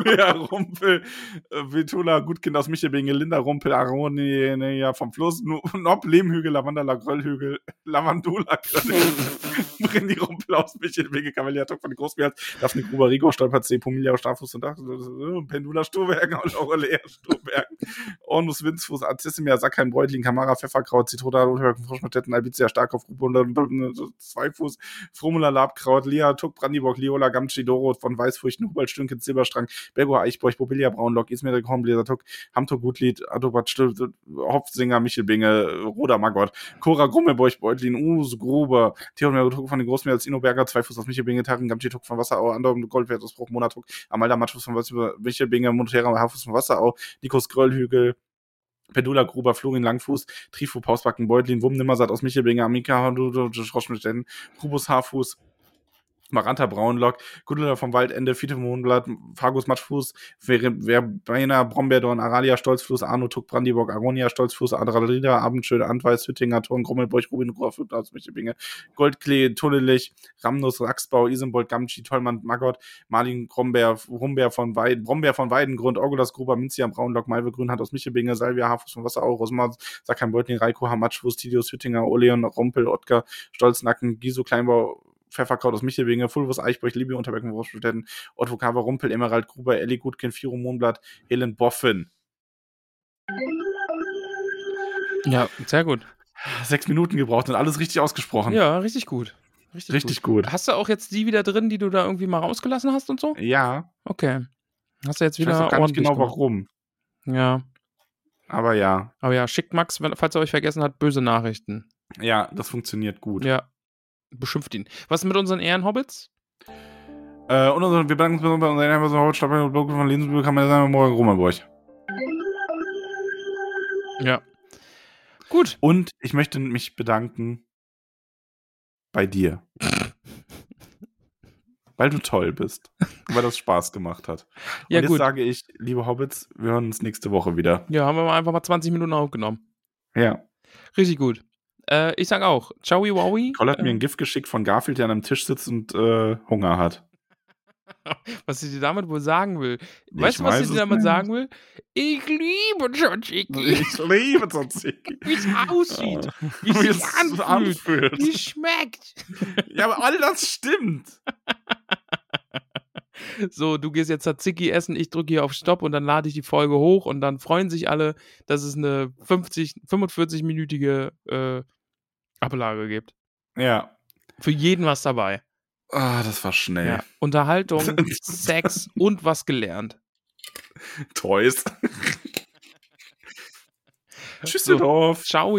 ja, Rumpel, Vitula, Gutkind aus Michelbinge, Linda Rumpel, Aronia ne, ja, vom Fluss, Nob, Lehmhügel, Lavandala, Gröllhügel, Lavandula, Brenny Rumpel aus Michelbinge, Kavalier Tok von den Großbären, Daphne Gruber, Rigo, Stolper, C, Pomilia, Starfuß und Dach, Pendula, Sturbergen und Aurelea, Sturbergen, Ornus, Winzfuß, Artissimia, Sackheim, Breutling, Kamara, Pfefferkraut, Zitrona, Rotberg, Froschmartetten, Albizia, Starkopf, Gruppe, Zweifuß, Fromula, Labkraut, Lia, Tuck, Brandibock, Liola, Gamci, Doro von Weißfurchen, Hubert, Stünken, Silberstrang, Bergo, Eichbeuch, Bobilia, Braunlock, Ismail, Hornbläser, Tuck, Hamto, Gutlied, Adobat, Hopfsinger, Michelbinge, Roder, Magott, Cora, Grummelbeuch, Beutlin, Us, Gruber, Theodor, Tuck von den Großmeers, Innoberger, Zweifuß aus Michelbinge, Tarin, Gamci, Tuck von Wasserau, Andorm, Goldwert aus Bruch, Monatuk, Amalda, Matschfuß von Michelbinge, Montera, Haarfuß von Wasserau, Nikos Gröllhügel, Pedula Gruber, Florin Langfuß, Trifo Pausbacken, Beutlin, Wumm Nimmersatt aus Michelbinge, Amika, Schroschmitteln, Rubus Haarfuß, Maranta Braunlock, Gudula vom Waldende, Fiete Mondblatt, Fagus Matschfuß, Verbeiner, Brombeerdorn, Aralia, Stolzfluss, Arno, Tuck, Brandiburg, Aronia, Stolzfuß, Adralida, Abendschöne, Antweiß, Hüttinger, Thorn, Grummelbeuch, Rubin, Rohrflut aus Michelbinge, Goldklee, Tunnelich, Ramnus, Rachsbau, Isenbold, Gamschi, Tollmann, Magott, Marlin, Grombeer, Rumbeer von Weiden, Brombeer von Weidengrund, Orgulas, Gruber, Minzia, Braunlock, Malve, Grünhand aus Michelbinge, Salvia, Hafus von Wasserau, Rosmar, Sackheim, Beutling, Reiko, Hamatschfuß, Tidius, Hüttinger, Oleon, Rompel, Ottger, Stolznacken, Giso, Kleinbau, Pfefferkraut aus Michelbinge, Fulvus Eichbeuch, Libby Unterberg, Wurststätten, Otto Kaver, Rumpel, Emerald, Gruber, Elli Gutkin, Firo Mondblatt, Helen Boffin. Ja, sehr gut. Sechs Minuten gebraucht und alles richtig ausgesprochen. Ja, richtig gut. Richtig, richtig gut. gut. Hast du auch jetzt die wieder drin, die du da irgendwie mal rausgelassen hast und so? Ja. Okay. Hast du jetzt wieder ich weiß auch gar nicht genau gemacht. warum. Ja. Aber ja. Aber ja, schickt Max, falls er euch vergessen hat, böse Nachrichten. Ja, das funktioniert gut. Ja. Beschimpft ihn. Was ist mit unseren Ehrenhobbits? Äh, und unsere, wir bedanken uns bei unseren Ehrenhobbits Hauptstadt und Block von Lebensmittel kann man sagen, morgen Romanburg. Ja. Gut. Und ich möchte mich bedanken bei dir. weil du toll bist. weil das Spaß gemacht hat. Und Ja, jetzt gut. sage ich, liebe Hobbits, wir hören uns nächste Woche wieder. Ja, haben wir mal einfach mal 20 Minuten aufgenommen. Ja. Richtig gut. Äh, ich sag auch, ciao, wowi. Cole hat mir Äh, ein Gift geschickt von Garfield, der an einem Tisch sitzt und äh, Hunger hat. was ich dir damit wohl sagen will. Ich weißt du, was weiß ich dir damit nicht. sagen will? Ich liebe Tzatziki. Ich liebe Tzatziki. Wie es aussieht. Wie Wie es sich anfühlt. anfühlt. Wie es schmeckt. Ja, aber all das stimmt. So, du gehst jetzt Tzatziki essen, ich drücke hier auf Stopp und dann lade ich die Folge hoch und dann freuen sich alle, dass es eine 50, 45-minütige äh, Ablage gibt. Ja. Für jeden was dabei. Ah, das war schnell. Ja. Unterhaltung, Sex und was gelernt. Toys. Tschüsseldorf. Ciao.